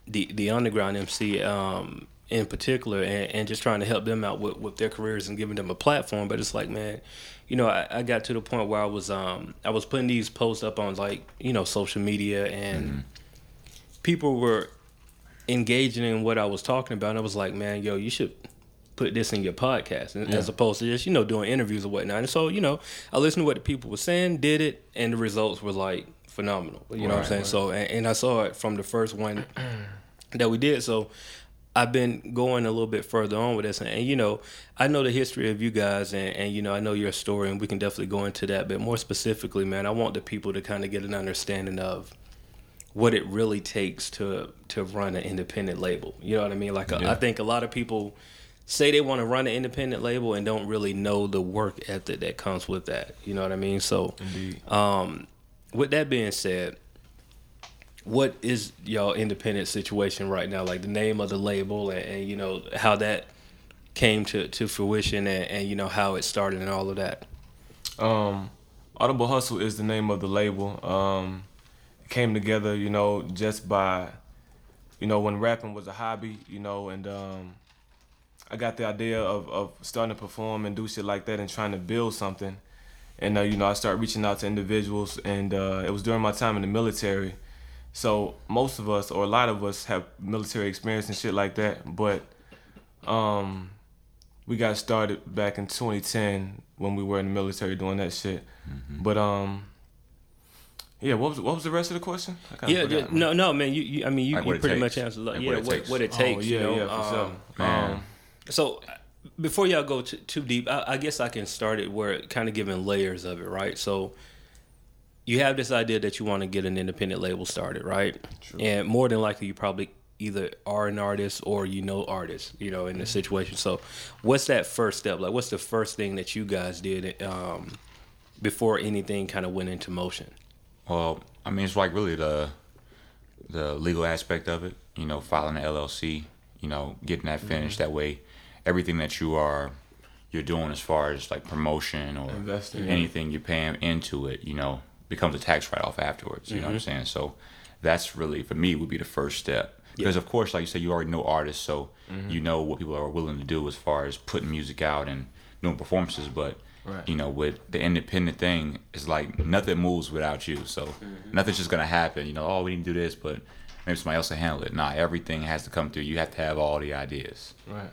the the underground MC um, in particular, and, and just trying to help them out with, with their careers and giving them a platform. But it's like, man, you know, I, I got to the point where I was um I was putting these posts up on like you know social media, and mm-hmm. people were engaging in what I was talking about. And I was like, man, yo, you should put this in your podcast yeah. as opposed to just you know doing interviews or whatnot. And so you know, I listened to what the people were saying, did it, and the results were like phenomenal. You know right, what I'm saying? Right. So and, and I saw it from the first one that we did. So I've been going a little bit further on with this, and, and, you know, I know the history of you guys, and, and you know, I know your story, and we can definitely go into that. But more specifically, man, I want the people to kind of get an understanding of what it really takes to to run an independent label. You know what I mean? Like, yeah. I think a lot of people say they want to run an independent label and don't really know the work ethic that comes with that. You know what I mean? So, um, with that being said, what is y'all independent situation right now? Like the name of the label and, and you know how that came to, to fruition and, and, you know how it started and all of that.
Um, Audible Hustle is the name of the label. Um, it came together, you know, just by, you know, when rapping was a hobby, you know, and um, I got the idea of, of starting to perform and do shit like that and trying to build something. And uh, you know, I started reaching out to individuals, and uh, it was during my time in the military. So most of us, or a lot of us, have military experience and shit like that. But um, we got started back in 2010 when we were in the military doing that shit. Mm-hmm. But um, yeah, what was what was the rest of the question?
Yeah, yeah, no, no, man. You, you I mean, you, like you pretty takes. much answered. Like, yeah, what it, what, what it takes. Oh, yeah, you know? yeah, for um, sure. Um, so before y'all go too, too deep, I, I, guess I can start it where kind of giving layers of it, right? So you have this idea that you want to get an independent label started, right? True. And more than likely, you probably either are an artist or you know artists, you know, in the mm-hmm. situation. So what's that first step? Like, what's the first thing that you guys did um, before anything kind of went into motion?
Well, I mean, it's like really the the legal aspect of it. You know, filing an LLC. You know, getting that finished. Mm-hmm. That way, everything that you are you're doing as far as like promotion or Investing, anything you're paying into it, you know, becomes a tax write off afterwards. You mm-hmm. know what I'm mm-hmm. saying? So that's really for me would be the first step. Because of course, like you said, you already know artists, so
Mm-hmm.
you know what people are willing to do as far as putting music out and doing performances. But
Right.
you know, with the independent thing, it's like nothing moves without you. So
Mm-hmm.
nothing's just gonna happen. You know, oh, we need to do this, but maybe somebody else will handle it. Nah, everything has to come through. You have to have all the ideas.
Right.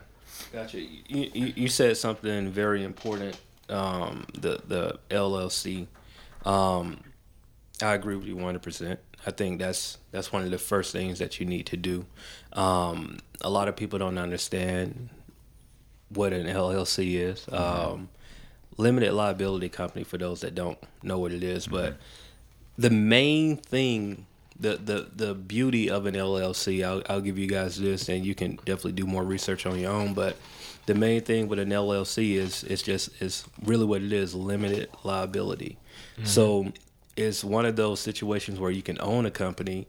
Gotcha. You, you, you said something very important. Um, the the LLC. Um, I agree with you one hundred percent. I think that's that's one of the first things that you need to do. Um, a lot of people don't understand what an LLC is. Um, limited liability company for those that don't know what it is, but the main thing the, the the beauty of an LLC I'll, I'll give you guys this and you can definitely do more research on your own but the main thing with an LLC is it's just it's really what it is limited liability. Mm-hmm. So it's one of those situations where you can own a company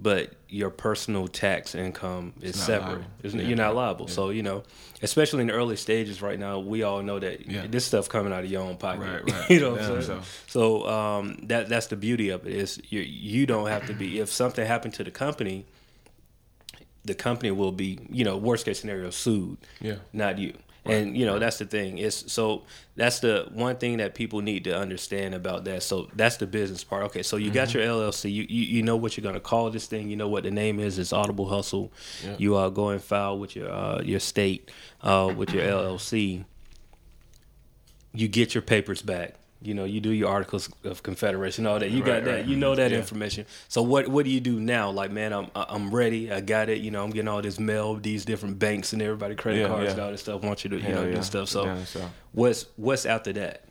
but your personal tax income is separate.
Yeah.
you're not liable so you know especially in the early stages right now we all know that
Yeah.
this stuff coming out of your own pocket
Right, right.
you know what I'm saying?
so.
So um, that that's the beauty of it is you you don't have to be if something happened to the company, the company will be you know worst case scenario sued,
Yeah.
not you. And you know that's the thing. It's so that's the one thing that people need to understand about that. So that's the business part. Okay, so you got your LLC. You, you you know what you're gonna call this thing. You know what the name is. It's Audible Hustle.
Yeah.
You are going file with your uh, your state uh, with your LLC you get your papers back. You know, you do your articles of confederation, all that. You got
Right,
that.
right.
You know that
Yeah.
information. So what what do you do now? Like, man, I'm I'm ready. I got it. You know, I'm getting all this mail, these different banks and everybody credit
Yeah,
cards
yeah.
and all this stuff. Want you to you
Hell
know do stuff. So what's what's after that?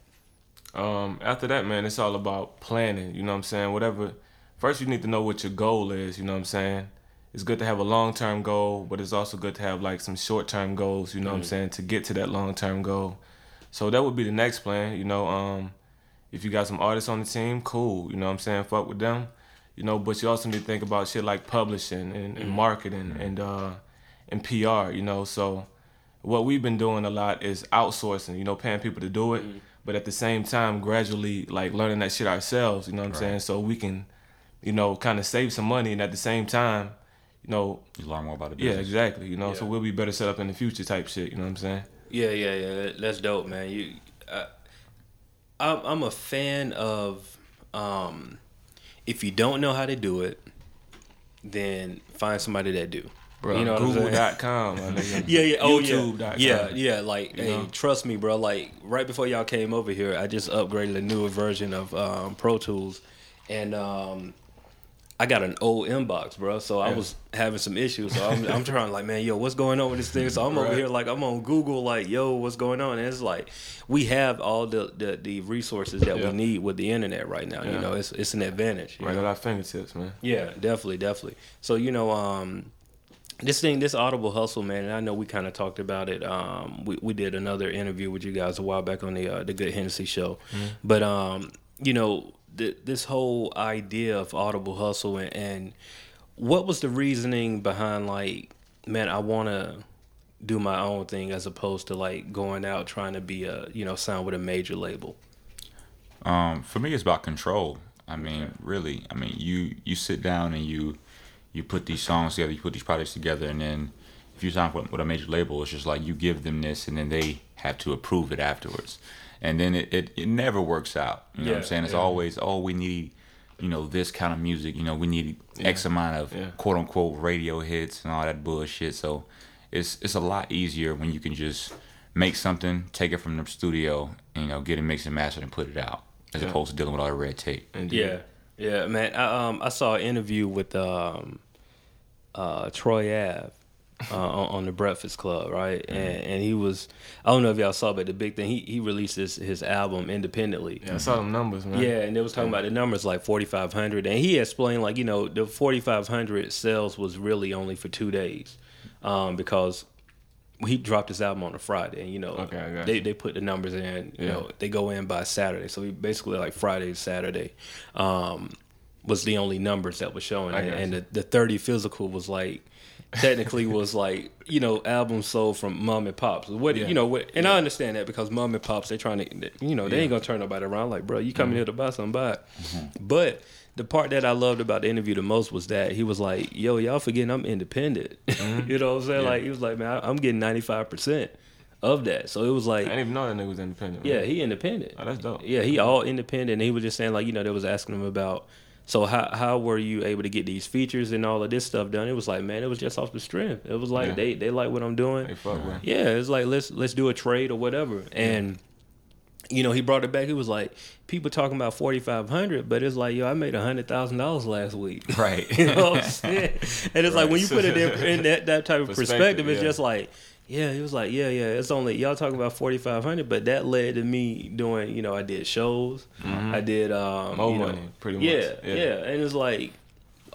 Um, after that, man, it's all about planning. You know what I'm saying? Whatever. First, you need to know what your goal is. You know what I'm saying? It's good to have a long term goal, but it's also good to have like some short term goals. You know what I'm saying? To get to that long term goal. So that would be the next plan. You know, um, if you got some artists on the team, cool. You know what I'm saying? Fuck with them. You know, but you also need to think about shit like publishing and, and marketing and uh, and PR. You know, so what we've been doing a lot is outsourcing, you know, paying people to do it, but at the same time, gradually like learning that shit ourselves, you know what I'm saying? So we can, you know, kind of save some money and at the same time, you know,
You learn more about the
yeah, exactly, you know, so we'll be better set up in the future type shit, you know what I'm saying?
Yeah, yeah, yeah. That's dope, man. You, uh, I'm I'm a fan of um, if you don't know how to do it, then find somebody that do.
Bro,
you know what I'm saying?
Google.com.
Yeah, yeah, oh
YouTube.com.
yeah, yeah, yeah. Like,
You
hey,
know?
trust me, bro. Like, right before y'all came over here, I just upgraded a newer version of um, Pro Tools, and um, I got an old Mbox, bro. So I was having some issues. So I'm, I'm trying, like, man, yo, what's going on with this thing? So I'm over here, like, I'm on Google, like, yo, what's going on? And it's like, we have all the the, the resources that
Yeah.
we need with the internet right now. You know, it's it's an advantage.
Right
know?
at our fingertips, man.
Yeah, definitely, definitely. So you know, um, this thing, this Audible hustle, man. And I know we kind of talked about it. Um, we we did another interview with you guys a while back on the uh, the Good Hennessy show, but um, you know, th- this whole idea of Audible hustle and, and what was the reasoning behind like, man, I want to do my own thing as opposed to like going out trying to be a you know sign with a major label.
Um, for me, it's about control. I mean, really. I mean, you you sit down and you you put these songs together, you put these projects together, and then if you sign with, with a major label, it's just like you give them this, and then they have to approve it afterwards, and then it it, it never works out. You know what I'm saying? It's
yeah.
always oh we need you know this kind of music. You know we need X amount of
yeah.
quote unquote radio hits and all that bullshit. So it's it's a lot easier when you can just make something, take it from the studio, and, you know, get it mixed and mastered and put it out, as
Yeah.
opposed to dealing with all the red tape.
Indeed.
Yeah, yeah, man. I um I saw an interview with um uh Troy Ave uh, on, on the Breakfast Club, right?
Mm-hmm.
And and he was I don't know if y'all saw, but the big thing he he released his his album independently.
Yeah, I saw them numbers, man.
Yeah, and they was talking about the numbers like forty five hundred, and he explained like you know the forty five hundred sales was really only for two days, um, because he dropped his album on a Friday, and you know
Okay, got
they they put the numbers in, you
Yeah.
know they go in by Saturday, so he basically like Friday Saturday, um, was the only numbers that was showing, and, and the, the thirty physical was like technically was like you know albums sold from mom and pops. What
Yeah.
you know, what, and I understand that because mom and pops they trying to you know they ain't gonna turn nobody around. Like, bro, you coming
Mm-hmm.
here to buy something, buy it. But the part that I loved about the interview the most was that he was like, "Yo, y'all forgetting I'm independent." you know what I'm saying?
Mm-hmm. Yeah.
Like he was like, "Man, I- I'm getting 95 percent of that." So it was like,
I didn't even know that nigga was independent.
yeah, he independent.
Oh, that's dope.
Yeah, he all independent. And he was just saying like, you know, they was asking him about. So how how were you able to get these features and all of this stuff done? It was like, man, it was just off the strength. It was like
Yeah.
they they like what I'm doing.
They fuck with.
Yeah, it's like let's let's do a trade or whatever. And you know, he brought it back. He was like, people talking about forty five hundred, but it's like, yo, I made hundred thousand dollars last week.
Right.
you know what I'm saying? And it's like when you put it in, in that, that type of
Perspective,
perspective, it's
yeah.
just like, yeah, he was like, yeah, yeah, it's only y'all talking about forty five hundred, but that led to me doing, you know, I did shows, I did um,
More
you know,
money, pretty
yeah,
much.
yeah,
Yeah.
and it's like.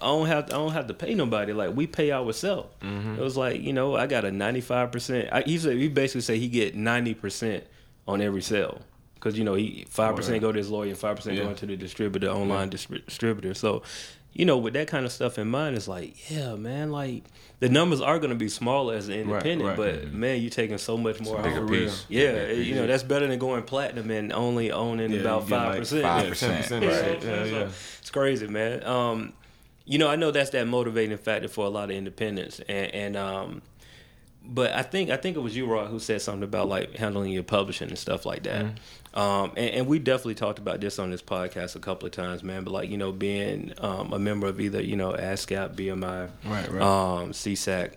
I don't have to, I don't have to pay nobody. Like we pay ourselves.
Mm-hmm.
It was like you know I got a ninety five percent. He said he basically said he get ninety percent on every sale because you know he five percent go to his lawyer and five percent
Yeah.
going to the distributor online distri- distributor. So you know with that kind of stuff in mind, it's like yeah man, like the numbers are going to be smaller as an independent,
right.
but man, you're taking so much more.
a bigger piece.
Yeah,
Bigger
you know that's better than going platinum and only owning
Yeah,
about five percent.
five percent, right.
right. Yeah, yeah.
It's crazy, man. Um, you know, I know that's that motivating factor for a lot of independents, and, and um, but I think I think it was you, Rod, who said something about like handling your publishing and stuff like that.
Mm-hmm.
Um, and, and we definitely talked about this on this podcast a couple of times, man. But like you know, being um, a member of either you know ASCAP, BMI,
Right, right.
um, SESAC,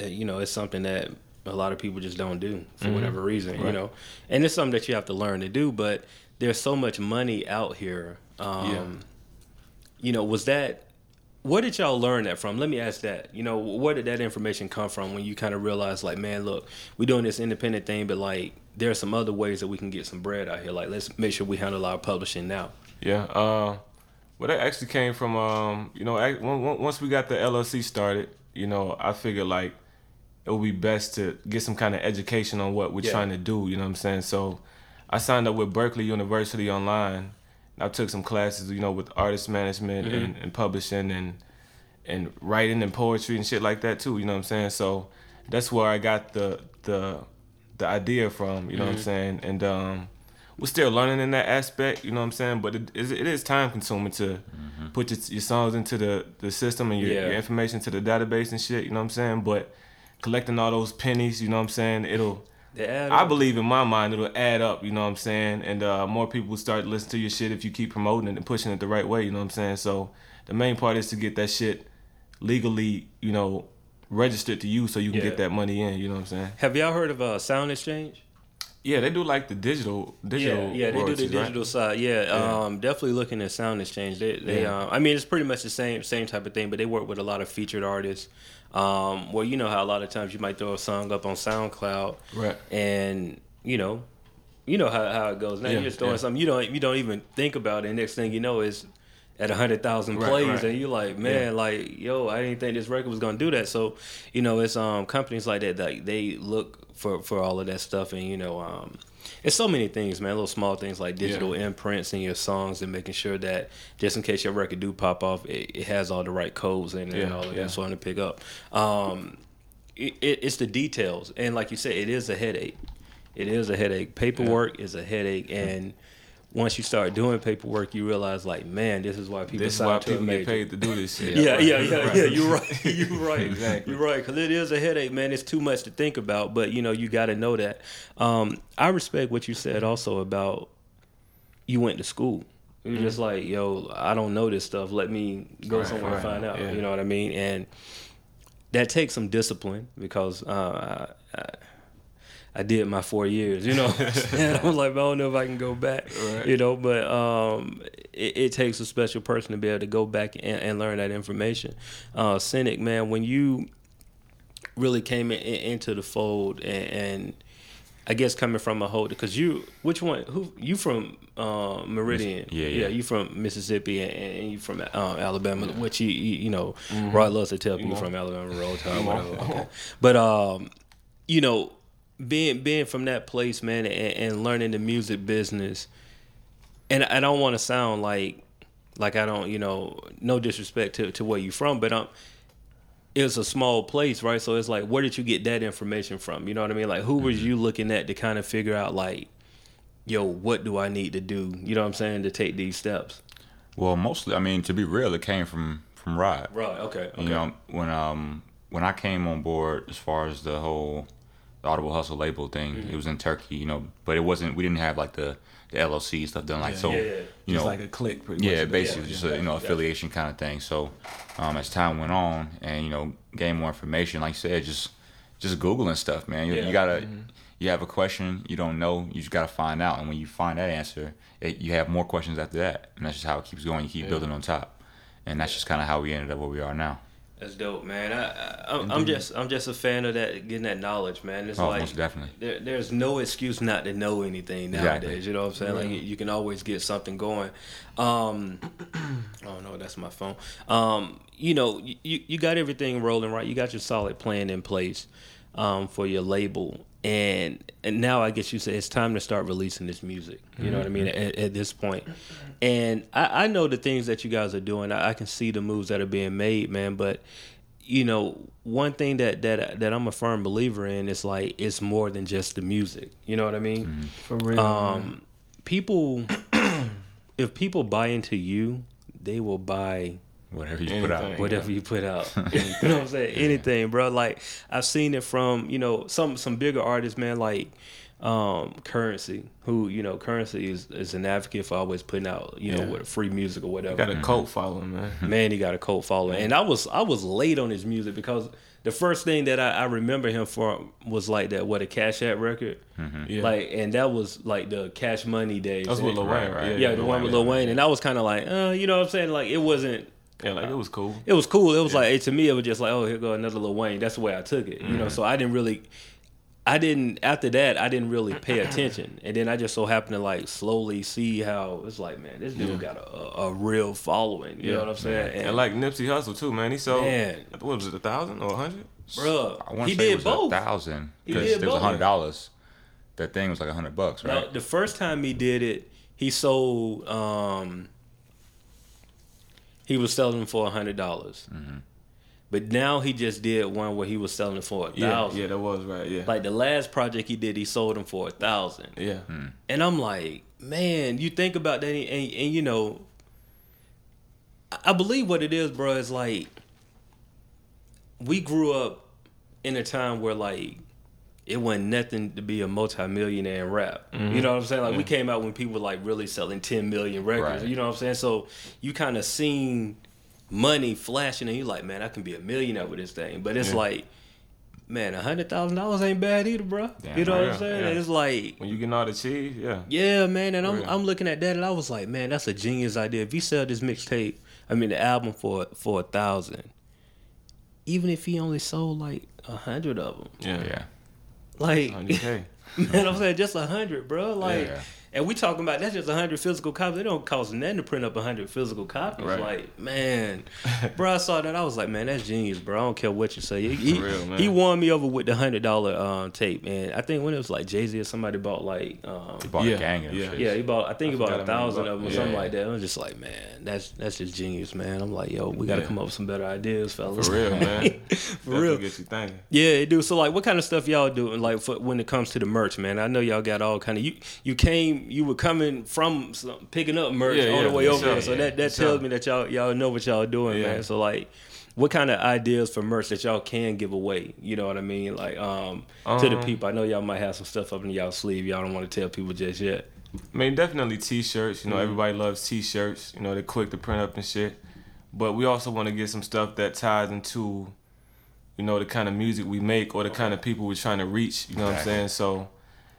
uh, you know, it's something that a lot of people just don't do for whatever reason, you
Mm-hmm.
Know. And it's something that you have to learn to do. But there's so much money out here. Um,
Yeah.
You know, was that where did y'all learn that from? Let me ask that. You know, where did that information come from when you kind of realized, like, man, look, we're doing this independent thing, but like, there are some other ways that we can get some bread out here. Like, let's make sure we handle our publishing now.
Yeah. Uh, well, that actually came from um, you know, ac- on- on- once we got the LLC started, you know, I figured like it would be best to get some kind of education on what we're
Yeah.
trying to do. You know what I'm saying? So I signed up with Berklee University online. I took some classes, you know, with artist management
Mm-hmm.
and, and publishing and and writing and poetry and shit like that too. You know what I'm saying? So that's where I got the the the idea from. You know
Mm-hmm.
what I'm saying? And um, we're still learning in that aspect. You know what I'm saying? But it is, it is time consuming to put your, your songs into the, the system and your,
Yeah.
your information to the database and shit. You know what I'm saying? But collecting all those pennies, you know what I'm saying? It'll I believe in my mind it'll add up, you know what I'm saying? And uh, more people will start listening to your shit if you keep promoting it and pushing it the right way, you know what I'm saying? So the main part is to get that shit legally, you know, registered to you so you can
Yeah.
get that money in, you know what I'm saying?
Have y'all heard of uh, Sound Exchange?
Yeah, they do like the digital digital
yeah, yeah, they do the
royalties, right?
digital side. Yeah,
Yeah.
um, definitely looking at Sound Exchange. They, they,
Yeah.
um, I mean, it's pretty much the same, same type of thing, but they work with a lot of featured artists. Um, well, you know how a lot of times you might throw a song up on SoundCloud,
Right.
and you know, you know how, how it goes. Now
Yeah,
you're just throwing
yeah.
something you don't you don't even think about it. And next thing you know is at a hundred thousand
Right,
plays,
right.
and you're like, man,
Yeah.
like yo, I didn't think this record was gonna do that. So, you know, it's um companies like that that they look for for all of that stuff, and you know, um, it's so many things, man. Little small things like digital imprints in your songs, and making sure that just in case your record do pop off, it, it has all the right codes in it and all of
yeah.
that, so on to pick up. Um, it, it, it's the details, and like you said, it is a headache. It is a headache. Paperwork is a headache, and once you start doing paperwork, you realize like, man, this is why people
This is why people get paid to do this shit.
Yeah, yeah, yeah,
Right.
yeah. You're right. You're right.
Exactly.
You're right. Because it is a headache, man. It's too much to think about. But you know, you got to know that. Um, I respect what you said also about you went to school. You're
Mm-hmm.
just like, yo, I don't know this stuff. Let me go
Right,
somewhere and find out.
Yeah.
You know what I mean? And that takes some discipline because uh, I, I, I did my four years. You know, and I'm like, I don't know if I can go back.
Right.
You know, but um, it, it takes a special person to be able to go back and, and learn that information. Uh, Synik, man, when you really came in, in- into the fold and, and I guess coming from a whole because you which one who you from uh, Meridian
Yeah, yeah.
you from Mississippi and, and you from um, Alabama which you you, you know Rod loves to tell people
know.
from Alabama roll tide
You
whatever okay. but um you know being being from that place man and, and learning the music business and I don't want to sound like like I don't you know no disrespect to, to where you're from but um it's a small place, right? So it's like, where did you get that information from? You know what I mean? Like, who was you looking at to kind of figure out, like, yo, what do I need to do? You know what I'm saying to take these steps?
Well, mostly, I mean, to be real, it came from from Rod.
Right. Okay. okay.
You know, when um when I came on board, as far as the whole the Audible Hustle label thing,
Mm-hmm.
it was in Turkey. You know, but it wasn't. We didn't have like the the LLC stuff done. Like so,
Yeah, yeah.
you
Just
know,
like a click, pretty
yeah,
much.
basically
yeah,
just
yeah,
a you know affiliation kind of thing. So, um, as time went on, and you know, gain more information, like you said, just just googling stuff, man. You,
Yeah.
you gotta.
Mm-hmm.
You have a question you don't know, you just gotta find out, and when you find that answer, it, you have more questions after that, and that's just how it keeps going. You keep building on top, and that's just kind of how we ended up where we are now.
That's dope, man. I, I I'm, I'm just I'm just a fan of that getting that knowledge, man. It's
Oh,
like
definitely.
there, there's no excuse not to know anything nowadays.
Exactly.
You know what I'm saying? Like you can always get something going. Um, oh no, that's my phone. Um, you know, you you got everything rolling right. You got your solid plan in place um, for your label, and and now I guess you say it's time to start releasing this music. You know what I mean? At, at this point, and I, I know the things that you guys are doing. I, I can see the moves that are being made, man. But you know, one thing that that that I'm a firm believer in is like it's more than just the music. You know what I mean?
For real.
Um, people, if people buy into you, they will buy
Whatever you put out.
Anything.
whatever you put out. you know what I'm saying? Anything, bro. Like I've seen it from you know some some bigger artists, man. Like um Curren$y who you know Curren$y is, is an advocate for always putting out you know
Yeah.
with free music or whatever
got a cult following, man.
man he got a cult following and i was i was late on his music because the first thing that i, I remember him for was like that what a cash app record
Yeah.
like and that was like the cash money days
That's with Lil
Right,
Wayne,
right.
right?
yeah, the one with lil wayne and i was kind of like uh you know what i'm saying like it wasn't
Yeah, like it was cool.
it was cool. It was like to me, it was just like, oh, here go another Lil Wayne. That's the way I took it, you know. So I didn't really, I didn't after that, I didn't really pay attention, and then I just so happened to like slowly see how it's like, man, this dude got a, a, a real following. You know what I'm saying?
And like Nipsey Hussle too, man. He sold
Man.
what was it, a thousand or a hundred?
bruh,
I want
he
to say
did
it was
both.
a thousand
He
because it was a hundred dollars. That thing was like a hundred bucks,
Now,
right?
the first time he did it, he sold. um He was selling them for a hundred dollars,
Mm-hmm.
but now he just did one where he was selling it for a
Yeah,
thousand.
yeah, that was right. Yeah,
Like the last project he did, he sold them for a thousand.
yeah,
Hmm.
And I'm like, man, you think about that, and, and, and you know, I- I believe what it is, bro. Is like we grew up in a time where like it wasn't nothing to be a multimillionaire in rap. You mm-hmm. know what I'm saying? Like we came out when people were like really selling 10 million records.
Right.
You know what I'm saying? So you kind of seen money flashing, and you're like, man, I can be a millionaire with this thing. But it's
Yeah.
like. Man, a hundred thousand dollars ain't bad either, bro.
Damn
you know
right.
what I'm saying?
yeah.
It's like
when you getting all the cheese, yeah,
yeah, man, and I'm I'm looking at that and I was like, man, that's a genius idea. If he sell this mixtape, I mean the album for for a thousand, even if he only sold like a hundred of them,
yeah,
yeah.
Like
hundred k.
man, I'm saying just a hundred, bro. Like,
Yeah.
And we talking about that's just a hundred physical copies. It don't cost nothing to print up a hundred physical copies.
Right.
Like, man, bro, I saw that. I was like, man, that's genius, bro. I don't care what you say. He, he,
real,
he won me over with the hundred dollar um, tape, and I think when it was like Jay Z or somebody bought like. Um,
He bought
Yeah,
a gang of
yeah.
shit.
yeah, he bought. I think he
I
bought a thousand of them or
yeah.
something like that. I'm just like, man, that's that's just genius, man. I'm like, yo, we got to
Yeah.
come up with some better ideas, fellas.
For real, man.
For real.
Get you thinking.
Yeah, it do. So like, what kind of stuff y'all doing? Like, for, when it comes to the merch, man. I know y'all got all kind of. You you came, you were coming from some, picking up merch
Yeah,
on the way over
sure,
there. So
yeah,
that that tells
sure.
me that y'all y'all know what y'all doing,
Yeah.
man. So like. What kind of ideas for merch that y'all can give away? You know what I mean, like um, to the
Um,
people. I know y'all might have some stuff up in y'all sleeve. Y'all don't want to tell people just yet.
I mean, definitely t-shirts.
Mm-hmm.
You know, everybody loves t-shirts. You know, they're quick to print up and shit. But we also want to get some stuff that ties into, you know, the kind of music we make or the kind of people we're trying to reach. You know what I'm saying? So,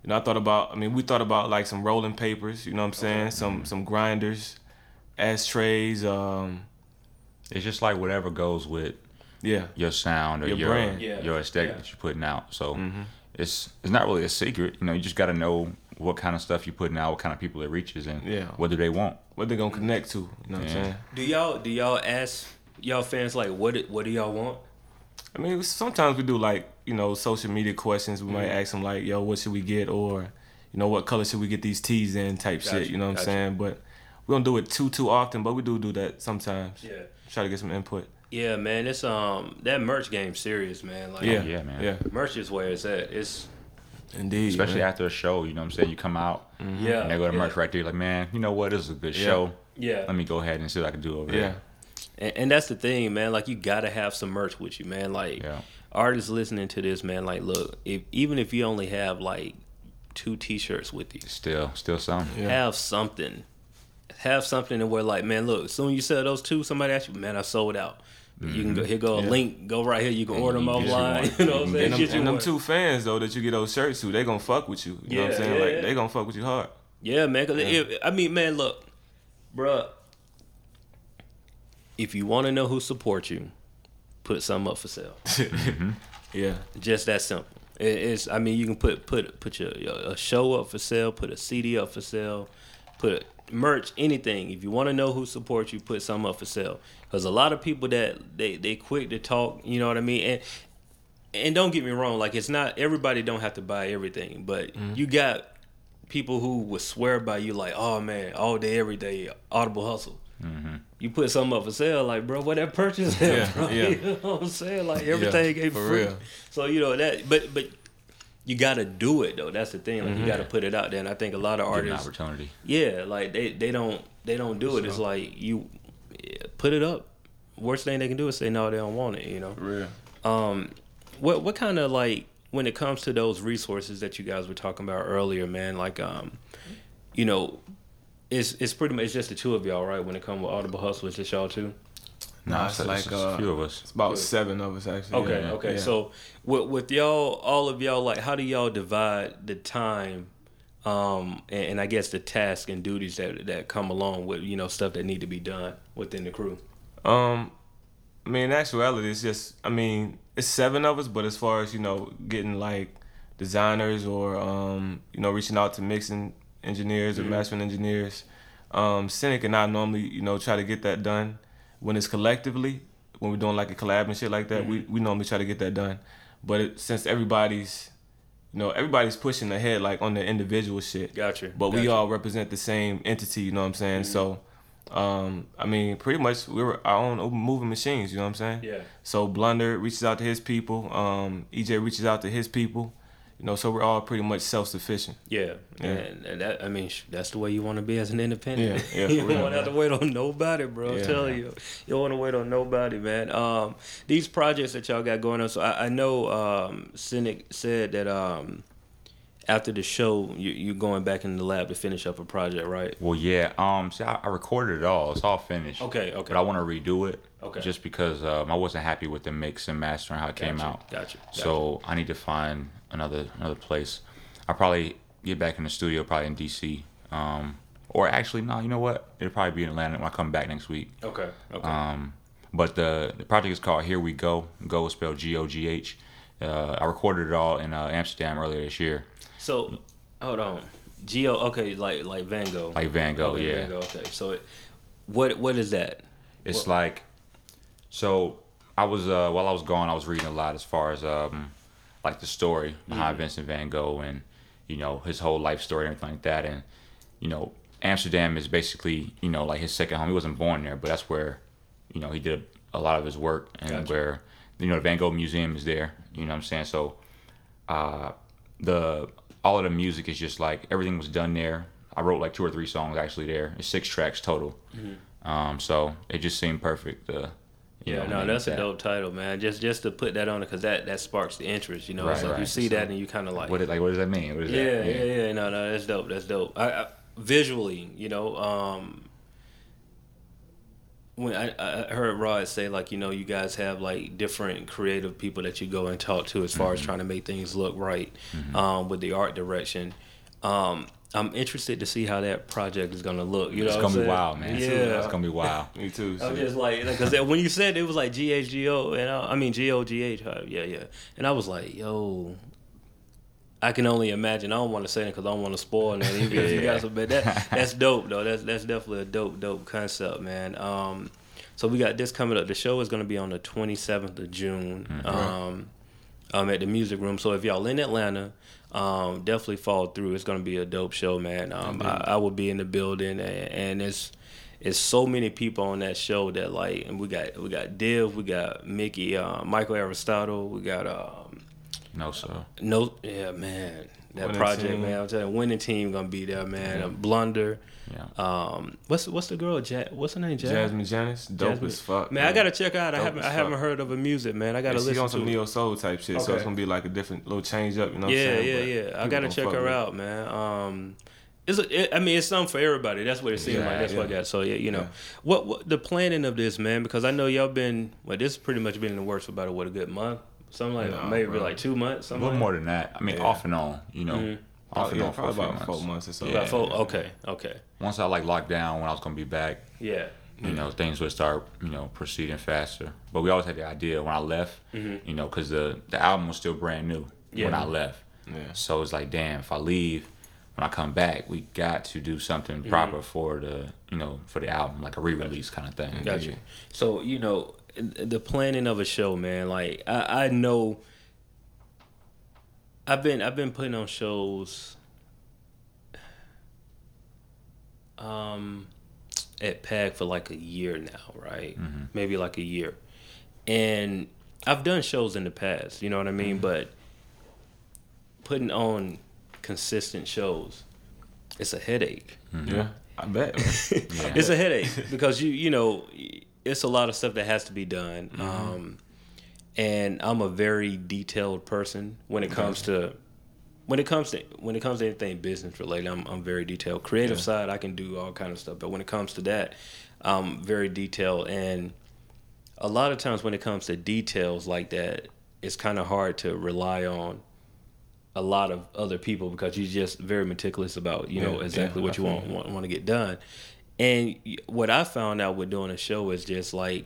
you know, I thought about. I mean, we thought about like some rolling papers. You know what I'm saying? Some some grinders, ashtrays. Um,
It's just like whatever goes with
yeah,
your sound or
Your
your
brand.
Yeah.
your aesthetic
Yeah.
that you're putting out. So
Mm-hmm.
it's it's not really a secret. You know, you just got to know what kind of stuff you're putting out, what kind of people it reaches, and
Yeah.
what do they want.
what they gonna connect to. You know what I'm saying?
Do y'all do y'all ask y'all fans like what what do y'all want?
I mean, sometimes we do like you know social media questions. We might ask them like, "Yo, what should we get?" or you know, "What color should we get these tees in?" type
Gotcha,
shit. You know what
gotcha.
I'm saying? But we don't do it too too often. But we do do that sometimes.
Yeah.
Try to get some input.
Yeah, man, it's um that merch game serious, man. Like
Yeah,
yeah, man.
Yeah,
merch is where it's at. It's
indeed.
Especially
man.
after a show, you know what I'm saying? You come out
yeah.
and they go to
yeah,
merch right there, like, man, you know what? This is a good
Yeah.
show.
Yeah.
Let me go ahead and see what I can do over
Yeah,
there.
And, and that's the thing, man. Like you gotta have some merch with you, man. Like
Yeah.
Artists listening to this, man. Like, look, if even if you only have like two T-shirts with you,
Still, still something.
Yeah.
have something. Have something to where, like, man, look. As soon as you sell those two, somebody asks you, man, I sold out. You can go mm-hmm. here, go a
Yeah.
link, go right here. You can order them
you get you
offline. You know what I'm saying?
And them, and them two fans though that you get those shirts to, they gonna fuck with you. You know what I'm saying?
yeah,
like
yeah.
they gonna fuck with you hard.
Yeah, man. Cause it, I mean, man, look, bruh. If you want to know who supports you, put some up for sale. Mm-hmm.
Yeah,
Just that simple. It, it's. I mean, you can put put put your, your a show up for sale, put a CD up for sale, put merch, anything. If you want to know who supports you, put some up for sale. Because a lot of people that they they quick to talk. You know what I mean? And and don't get me wrong. Like it's not everybody don't have to buy everything, but mm-hmm. you got people who would swear by you like, oh man, all day, every day, audible hustle. Mm-hmm. You put something up for sale, like bro, what that purchase? at,
Yeah,
bro?
yeah.
You know what I'm saying? Like everything ain't
for
free.
real.
So you know that, but but you gotta do it though. That's the thing. Like you
Mm-hmm.
gotta put it out there. And I think a lot of
Give an
artists,
opportunity.
yeah, like they they don't they don't do it. It's like you yeah, put it up. Worst thing they can do is say no, they don't want it. You know.
for real.
Um, what what kind of like when it comes to those resources that you guys were talking about earlier, man? Like, um, you know, it's it's pretty much it's just the two of y'all, right? When it comes with Audible Hustle, it's just y'all two.
Nah, it's like,
a
uh,
few of us.
It's about seven of us actually.
Okay,
Yeah,
okay.
yeah.
So with with y'all, all of y'all, like, how do y'all divide the time, um, and, and I guess the tasks and duties that that come along with you know stuff that need to be done within the crew?
Um, I mean, in actuality, it's just, I mean, it's seven of us, but as far as, you know, getting like designers or, um, you know, reaching out to mixing engineers or mastering engineers, um, Synik and I normally, you know, try to get that done when it's collectively, when we're doing like a collab and shit like that, we, we normally try to get that done. But it, since everybody's, you know, everybody's pushing ahead like on the individual shit.
Gotcha.
But we all represent the same entity, you know what I'm saying? So, um, I mean, pretty much we're our own moving machines, you know what I'm saying?
Yeah.
So Blunder reaches out to his people, um, EJ reaches out to his people, you know, so we're all pretty much self sufficient.
Yeah,
Yeah.
And, and that I mean, that's the way you want to be as an independent.
Yeah, yeah,
you don't want to have to wait on nobody, bro. I'm
Yeah.
telling you, you don't want to wait on nobody, man. Um, these projects that y'all got going on. So I, I know um, Synik said that um, after the show, you you're going back in the lab to finish up a project, right?
Well, yeah. Um, see, I, I recorded it all. It's all finished.
Okay, okay.
But I want to redo it.
Okay.
Just because um, I wasn't happy with the mix and mastering how it came out.
gotcha, gotcha.
So I need to find another another place. I'll probably get back in the studio, probably in DC. Um, or actually, no. You know what? It'll probably be in Atlanta when I come back next week.
Okay, okay.
Um, but the the project is called Here We Go. Go is spelled G O G H. Uh, I recorded it all in uh, Amsterdam earlier this year.
so hold on, Geo. Okay, like like Van Gogh.
Like Van Gogh,
Okay,
yeah.
Van Gogh, okay, so it, what what is that?
It's
Well-
like, so I was uh, while I was gone, I was reading a lot as far as um, like the story behind
Mm-hmm.
Vincent Van Gogh and you know his whole life story and everything like that. And you know, Amsterdam is basically you know like his second home. He wasn't born there, but that's where you know he did a lot of his work and
Gotcha.
where you know the Van Gogh Museum is there. You know what I'm saying? So uh, the all of the music is just like everything was done there. I wrote like two or three songs actually there. It's six tracks total. Um, so it just seemed perfect. Uh, you
Yeah,
know,
no, that's a dope title, man. Just just to put that on it because that that sparks the interest, you know.
Right,
so if you
right.
see that and you kind of like,
What it, like? What does that mean? What is
yeah,
that?
yeah, yeah, no, no, that's dope. That's dope. I, I visually, you know, um, when I, I heard Rod say like, you know, you guys have like different creative people that you go and talk to as far
Mm-hmm.
as trying to make things look right um, with the art direction. Um, I'm interested to see how that project is gonna look. You know,
It's gonna be
saying?
wild, man.
Yeah,
it's gonna be wild.
Me too.
I'm just like, because when you said it was like G H G O, and I, I mean G O G H, yeah, yeah, and I was like, yo, I can only imagine. I don't want to say it because I don't want to spoil. If, if you guys, but that that's dope though. That's that's definitely a dope, dope concept, man. Um, so we got this coming up. The show is going to be on the 27th of June. Um, um, at the music room. So if y'all in Atlanta, um, definitely fall through. It's gonna be a dope show, man. Um, I, I will be in the building, and, and it's it's so many people on that show that like, and we got we got Div, we got Mickey, uh, Michael Aristotle, we got um,
No, sir.
no, yeah, man, that
Winning
project,
team.
man. I'm telling you, winning team gonna be there, man. A Blunder,
Yeah.
um, what's what's the girl? Ja- what's her name? Ja-
Jasmine Janice, dope
Jasmine.
as fuck.
Man, I gotta check her out. I haven't I haven't
fuck.
heard of her music, man. I gotta
Yeah,
listen
on some neo soul type shit, so it's gonna be like a different little change up. You know what
yeah,
I'm saying?
yeah,
But
yeah. I gotta check her
with
out, man. Um, it's a, it, I mean, it's something for everybody. That's what it seems
Yeah,
like. That's what I
yeah.
got. So yeah, you know,
Yeah.
what, what the planning of this, man? Because I know y'all been well. This has pretty much been in the works for about what a good month, something like
No,
maybe
bro.
like two months,
A
something.
little
like
more than that. I mean,
Yeah.
off and on. You know,
Mhm.
off
Oh,
and
yeah,
on for a
probably
few
about
months.
four months or so.
Yeah.
About four- okay, okay,
Once I like locked down when I was gonna be back,
yeah,
you know, things would start, you know, proceeding faster. But we always had the idea when I left, you know, because the the album was still brand new when I left.
Yeah.
So it's like, damn, if I leave, when I come back, we got to do something proper for the, you know, for the album, like a re-release kind of thing.
got you. So you know, the planning of a show, man. Like I, I know. I've been I've been putting on shows. Um, at PAG for like a year now, right? Mm-hmm. Maybe like a year, and I've done shows in the past. You know what I mean? Mm-hmm. But putting on consistent shows, it's a headache. Mm-hmm.
Yeah, I bet.
Yeah.
It's a headache because you you know it's a lot of stuff that has to be done.
Mm-hmm.
Um, and I'm a very detailed person when it comes to when it comes to when it comes to anything business related. I'm I'm very detailed. Creative
Yeah.
side, I can do all kind of stuff, but when it comes to that, I'm very detailed. And a lot of times when it comes to details like that, it's kind of hard to rely on a lot of other people because you're just very meticulous about you know
Yeah,
exactly
yeah,
what you want, want want to get done. And what I found out with doing a show is just like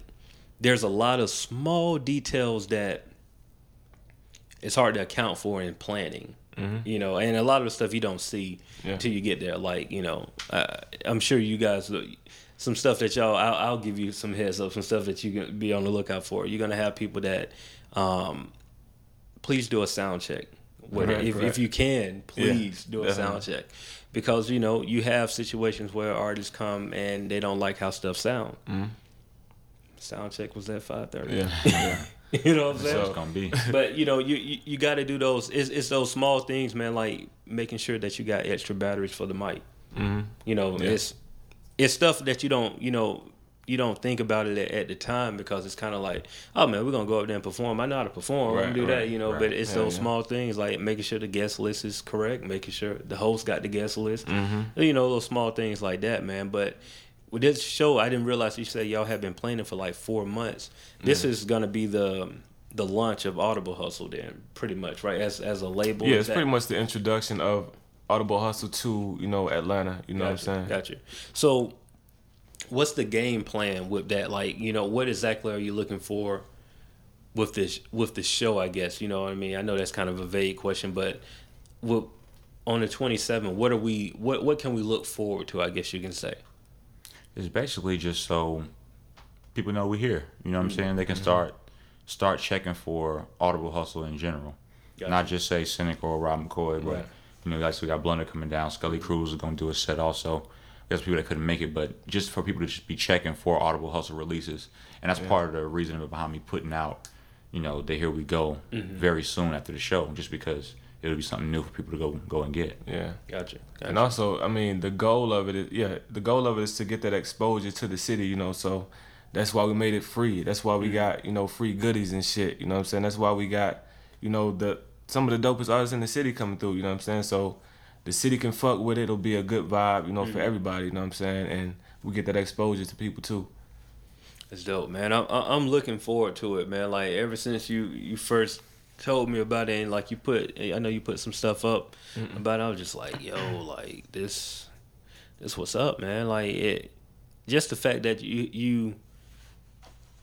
there's a lot of small details that it's hard to account for in planning. You know, and a lot of the stuff you don't see
Yeah.
until you get there. Like you know, uh, I'm sure you guys some stuff that y'all I'll, I'll give you some heads up, some stuff that you can be on the lookout for. You're gonna have people that um, please do a sound check. With it. If,
right.
if you can, please do a
definitely.
sound check because you know you have situations where artists come and they don't like how stuff sound.
Mhm.
Sound check was at five thirty.
Yeah, yeah.
you know what I'm saying?
gonna be.
but you know, you you, you got to do those. It's, it's those small things, man. Like making sure that you got extra batteries for the mic.
hmm
You know,
Yeah.
it's it's stuff that you don't you know you don't think about it at, at the time because it's kind of like, oh man, we're gonna go up there and perform. I know how to perform. I
Right,
can do
right,
that, you know.
right.
But it's
Hell
those
yeah.
small things like making sure the guest list is correct, making sure the host got the guest list.
Mm-hmm.
You know, those small things like that, man. But with this show, I didn't realize you said y'all have been planning for like four months. This is gonna be the the launch of Audible Hustle, then pretty much, right? As as a label.
Yeah, it's
that-
pretty much the introduction of Audible Hustle to you know Atlanta. You know
Gotcha,
what I'm saying?
Gotcha. So, what's the game plan with that? Like, you know, what exactly are you looking for with this with the show? I guess you know what I mean. I know that's kind of a vague question, but with, on the 27, what are we? What what can we look forward to? I guess you can say.
It's basically just so people know we're here. You know what I'm mm-hmm. saying? They can mm-hmm. start start checking for Audible Hustle in general.
Gotcha.
Not just say Synik or Rod McCoy, but
Right.
you know, guys, we got Blunder coming down. Scully mm-hmm. Cruz is going to do a set also. There's people that couldn't make it, but just for people to just be checking for Audible Hustle releases, and that's part of the reason behind me putting out, you know, the Here We Go
Mm-hmm.
very soon after the show, just because it'll be something new for people to go go and get.
Yeah.
Gotcha. gotcha.
And also, I mean, the goal of it is yeah, the goal of it is to get that exposure to the city, you know. So that's why we made it free. That's why we
Mm-hmm.
got you know free goodies and shit. You know what I'm saying? That's why we got you know the some of the dopest artists in the city coming through. You know what I'm saying? So the city can fuck with it. It'll be a good vibe, you know,
Mm-hmm.
for everybody. You know what I'm saying? And we get that exposure to people too.
It's dope, man. I'm I'm looking forward to it, man. Like ever since you you first told me about it, and like you put, I know you put some stuff up about. it, I was just like, yo, like this, this what's up, man. Like it, just the fact that you you.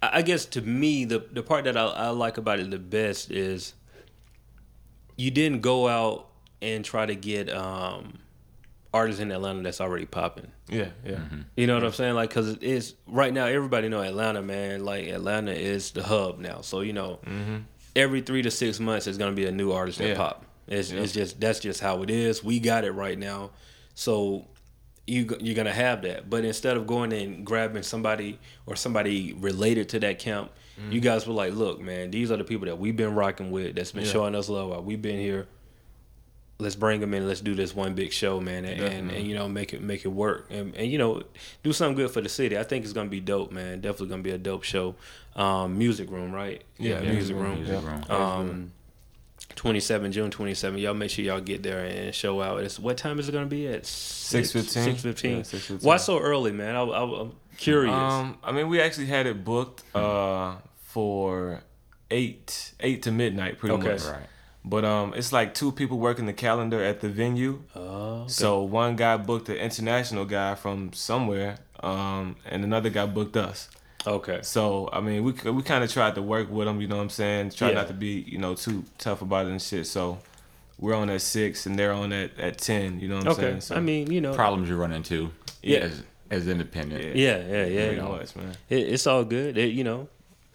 I I guess to me, the the part that I, I like about it the best is you didn't go out and try to get um, artists in Atlanta that's already popping.
Yeah, yeah.
You know what I'm saying? Like, cause it is right now. Everybody know Atlanta, man. Like Atlanta is the hub now. So you know, every three to six months is gonna be a new artist that
Yeah.
pop. It's,
Yeah.
it's just that's just how it is. We got it right now. So you you're gonna have that. But instead of going and grabbing somebody or somebody related to that camp,
Mm-hmm.
you guys were like, look, man, these are the people that we've been rocking with, that's been
Yeah.
showing us love while we've been here. Let's bring them in. Let's do this one big show, man, and, and, and you know make it make it work, and, and you know do something good for the city. I think it's gonna be dope, man. Definitely gonna be a dope show. Um, music room, right?
Yeah,
music
Music
room.
Room,
Music
yeah.
room.
Um, 27 June 27. Y'all make sure y'all get there and show out. It's what time is it gonna be at?
6:15?
6:15.
Yeah, 6:15.
Why so early, man? I, I, I'm curious.
Um, I mean, we actually had it booked uh for eight eight to midnight, pretty
Okay.
much.
Right.
But um, it's like two people working the calendar at the venue.
oh, okay.
So one guy booked an international guy from somewhere, um, and another guy booked us.
okay.
So I mean, we we kind of tried to work with them. You know what I'm saying? Try
Yeah.
not to be you know too tough about it and shit. So we're on at six, and they're on at at ten. You know what I'm
Okay.
saying? So,
I mean, you know,
Problems you run into.
Yeah.
As, as independent.
Yeah.
yeah, yeah, yeah. you know.
much, man.
It, it's all good. It, you know,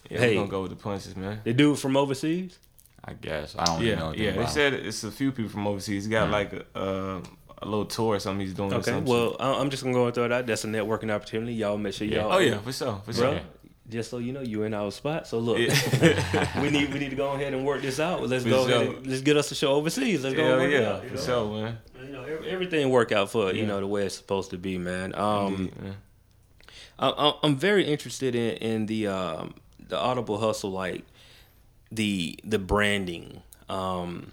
Yeah,
Hey.
we're gonna go with the punches, man.
the dude from overseas.
I guess. I don't even know
Yeah,
anything
yeah. They
about
said it's a few people from overseas. He got like a, uh, a little tour or something he's doing.
Okay. Well, I- I'm just gonna go and throw it out. That's a networking opportunity. Y'all make sure
Yeah.
y'all.
Oh yeah, for sure, for
bro.
sure.
Just so you know, you in our spot. So look,
Yeah.
we need we need to go ahead and work this out. Let's
For
go ahead.
sure.
And, let's get us a show overseas. Let's go.
Hell
and work it
yeah,
out,
for
know?
sure, man.
You know, everything work out for you know the way it's supposed to be, man. Um,
Indeed, man.
I, I- I'm very interested in in the um, the Audible hustle, like the the branding. Um,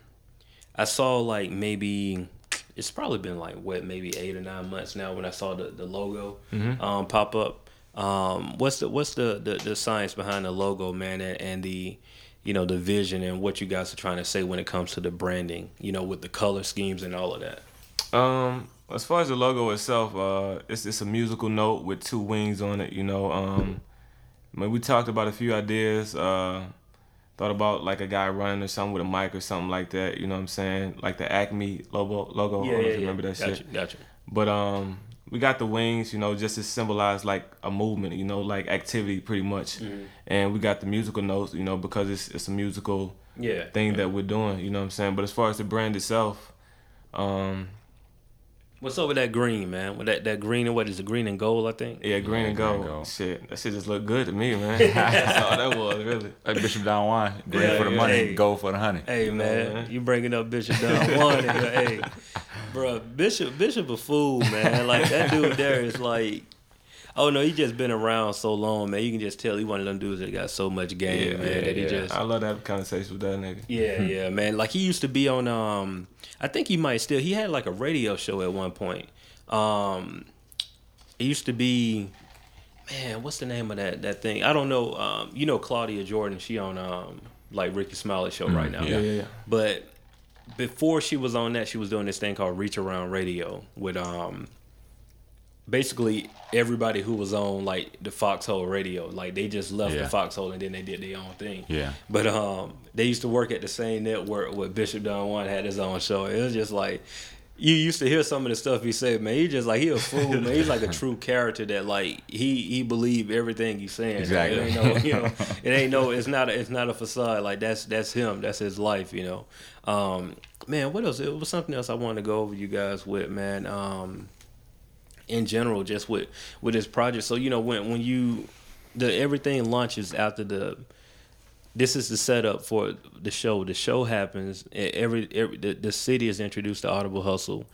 I saw like maybe it's probably been like what maybe eight or nine months now when I saw the the logo um, pop up. Um, what's the what's the, the the science behind the logo, man, and, and the you know the vision and what you guys are trying to say when it comes to the branding, you know, with the color schemes and all of that.
Um, as far as the logo itself, uh, it's it's a musical note with two wings on it. You know, um, I mean, we talked about a few ideas. Uh, thought about like a guy running or something with a mic or something like that. You know what I'm saying? Like the Acme logo. Logo. I don't you remember that
gotcha,
shit.
Gotcha.
But um, we got the wings, you know, just to symbolize like a movement, you know, like activity, pretty much.
Mm-hmm.
And we got the musical notes, you know, because it's it's a musical
Yeah.
thing that we're doing. You know what I'm saying? But as far as the brand itself, um,
What's over that green, man? With that that green and what is it? Green and gold, I think.
yeah, green
Yeah,
and
green
gold.
and gold.
Shit, that shit just looked good to me, man. That's all that was, really.
Like Bishop Don Juan, green
Yeah,
for the
yeah.
money,
Hey.
gold for the honey.
Hey man,
man.
you bringing up Bishop Don Juan? in hey, bro, Bishop Bishop a fool, man. Like that dude there is like, oh no, he just been around so long, man. You can just tell he one of them dudes that got so much game, man. that he just
I love that conversation with that nigga.
yeah, yeah, man. Like he used to be on um I think he might still he had like a radio show at one point. Um it used to be man, what's the name of that that thing? I don't know. Um you know Claudia Jordan, she on um like Rickey Smiley show right now.
yeah.
Yeah, yeah, yeah.
But before she was on that, she was doing this thing called Reach Around Radio with um basically everybody who was on like the Foxxhole radio. Like they just left
Yeah.
the Foxxhole and then they did their own thing.
Yeah.
But um they used to work at the same network with Bishop Don Juan had his own show. It was just like you used to hear some of the stuff he said, man. He just like he a fool, man. He's like a true character that like he he believe everything he's saying.
Exactly.
It ain't no, you know, it ain't no. It's not. A, it's not a facade. Like that's that's him. That's his life. You know. Um, man, what else? It was something else I wanted to go over you guys with, man. Um, in general, just with with this project. So you know, when when you the everything launches after the this is the setup for the show. The show happens. Every, every the, the city is introduced to Audible Hustle.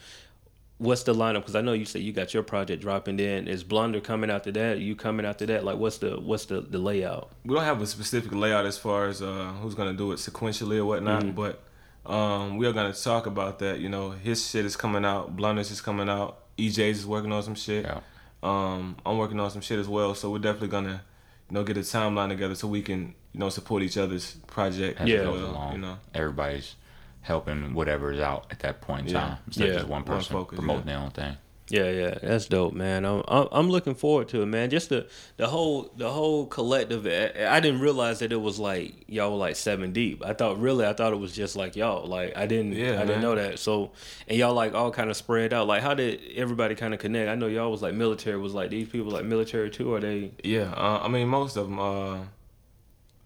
What's the lineup? Because I know you said you got your project dropping. Then is Blunder coming after that? You coming after that? Like what's the what's the, the layout?
we don't have a specific layout as far as uh, who's gonna do it sequentially or whatnot,
Mm-hmm.
but um, we are gonna talk about that. You know, his shit is coming out, Blunders is coming out, EJ's is working on some shit.
Yeah.
Um, I'm working on some shit as well, so we're definitely gonna, you know, get a timeline together so we can, you know, support each other's project.
As
Yeah.
goes
well,
along,
you know.
everybody's helping whatever is out at that point in
Yeah.
time. Instead
Yeah.
of just one
One
person
focus,
promoting
yeah.
their own thing.
Yeah, yeah, that's dope, man. I'm I'm I'm looking forward to it, man. Just the the whole the whole collective. I I didn't realize that it was like y'all were like seven deep. I thought really, I thought it was just like y'all. Like I didn't,
Yeah,
I didn't know that. So and y'all like all kind of spread out. Like how did everybody kind of connect? I know y'all was like military. Was like these people like military too? Are they?
Yeah, uh, I mean most of them. Uh,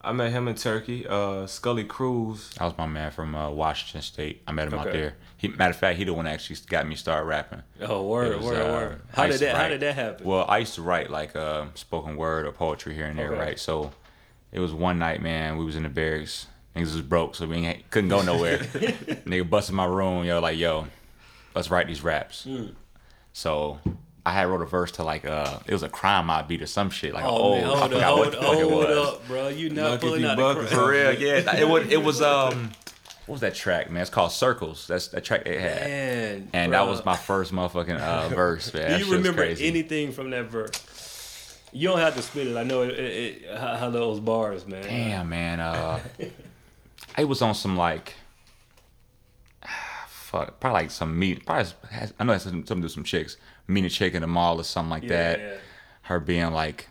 I met him in Turkey. Uh, Scully Cruz.
That was my man from uh, Washington State. I met him out there. He, matter of fact, he the one that actually got me start rapping.
Oh, word,
It was,
word,
uh,
word. How did
to
that? How did that happen?
Well, I used to write like uh, spoken word or poetry here and there,
Okay.
right? So it was one night, man. We was in the barracks. Niggas was broke, so we ain't, couldn't go nowhere. Nigga busted my room. Yo, like yo, let's write these raps.
Mm.
So I had wrote a verse to like uh, it was a crime mob beat or some shit. Like
oh,
oh,
man,
I
hold up,
forgot
hold,
what the fuck it was.
up, bro. You not
Lucky
pulling
if
out the
buck
For real, yeah. It was it was um, what was that track, man? It's called Circles. That's that track it had.
Man,
And
bro.
that was my first motherfucking uh, verse, man.
Do you remember
crazy.
anything from that verse? You don't have to spit it. I know it, it, it, how, how those bars, man.
Damn, man. Uh, I was on some like, fuck, probably like some meat. Probably has, I know it has something to do with some chicks. Meeting a chick in the mall or something like
Yeah,
that.
yeah.
Her being like,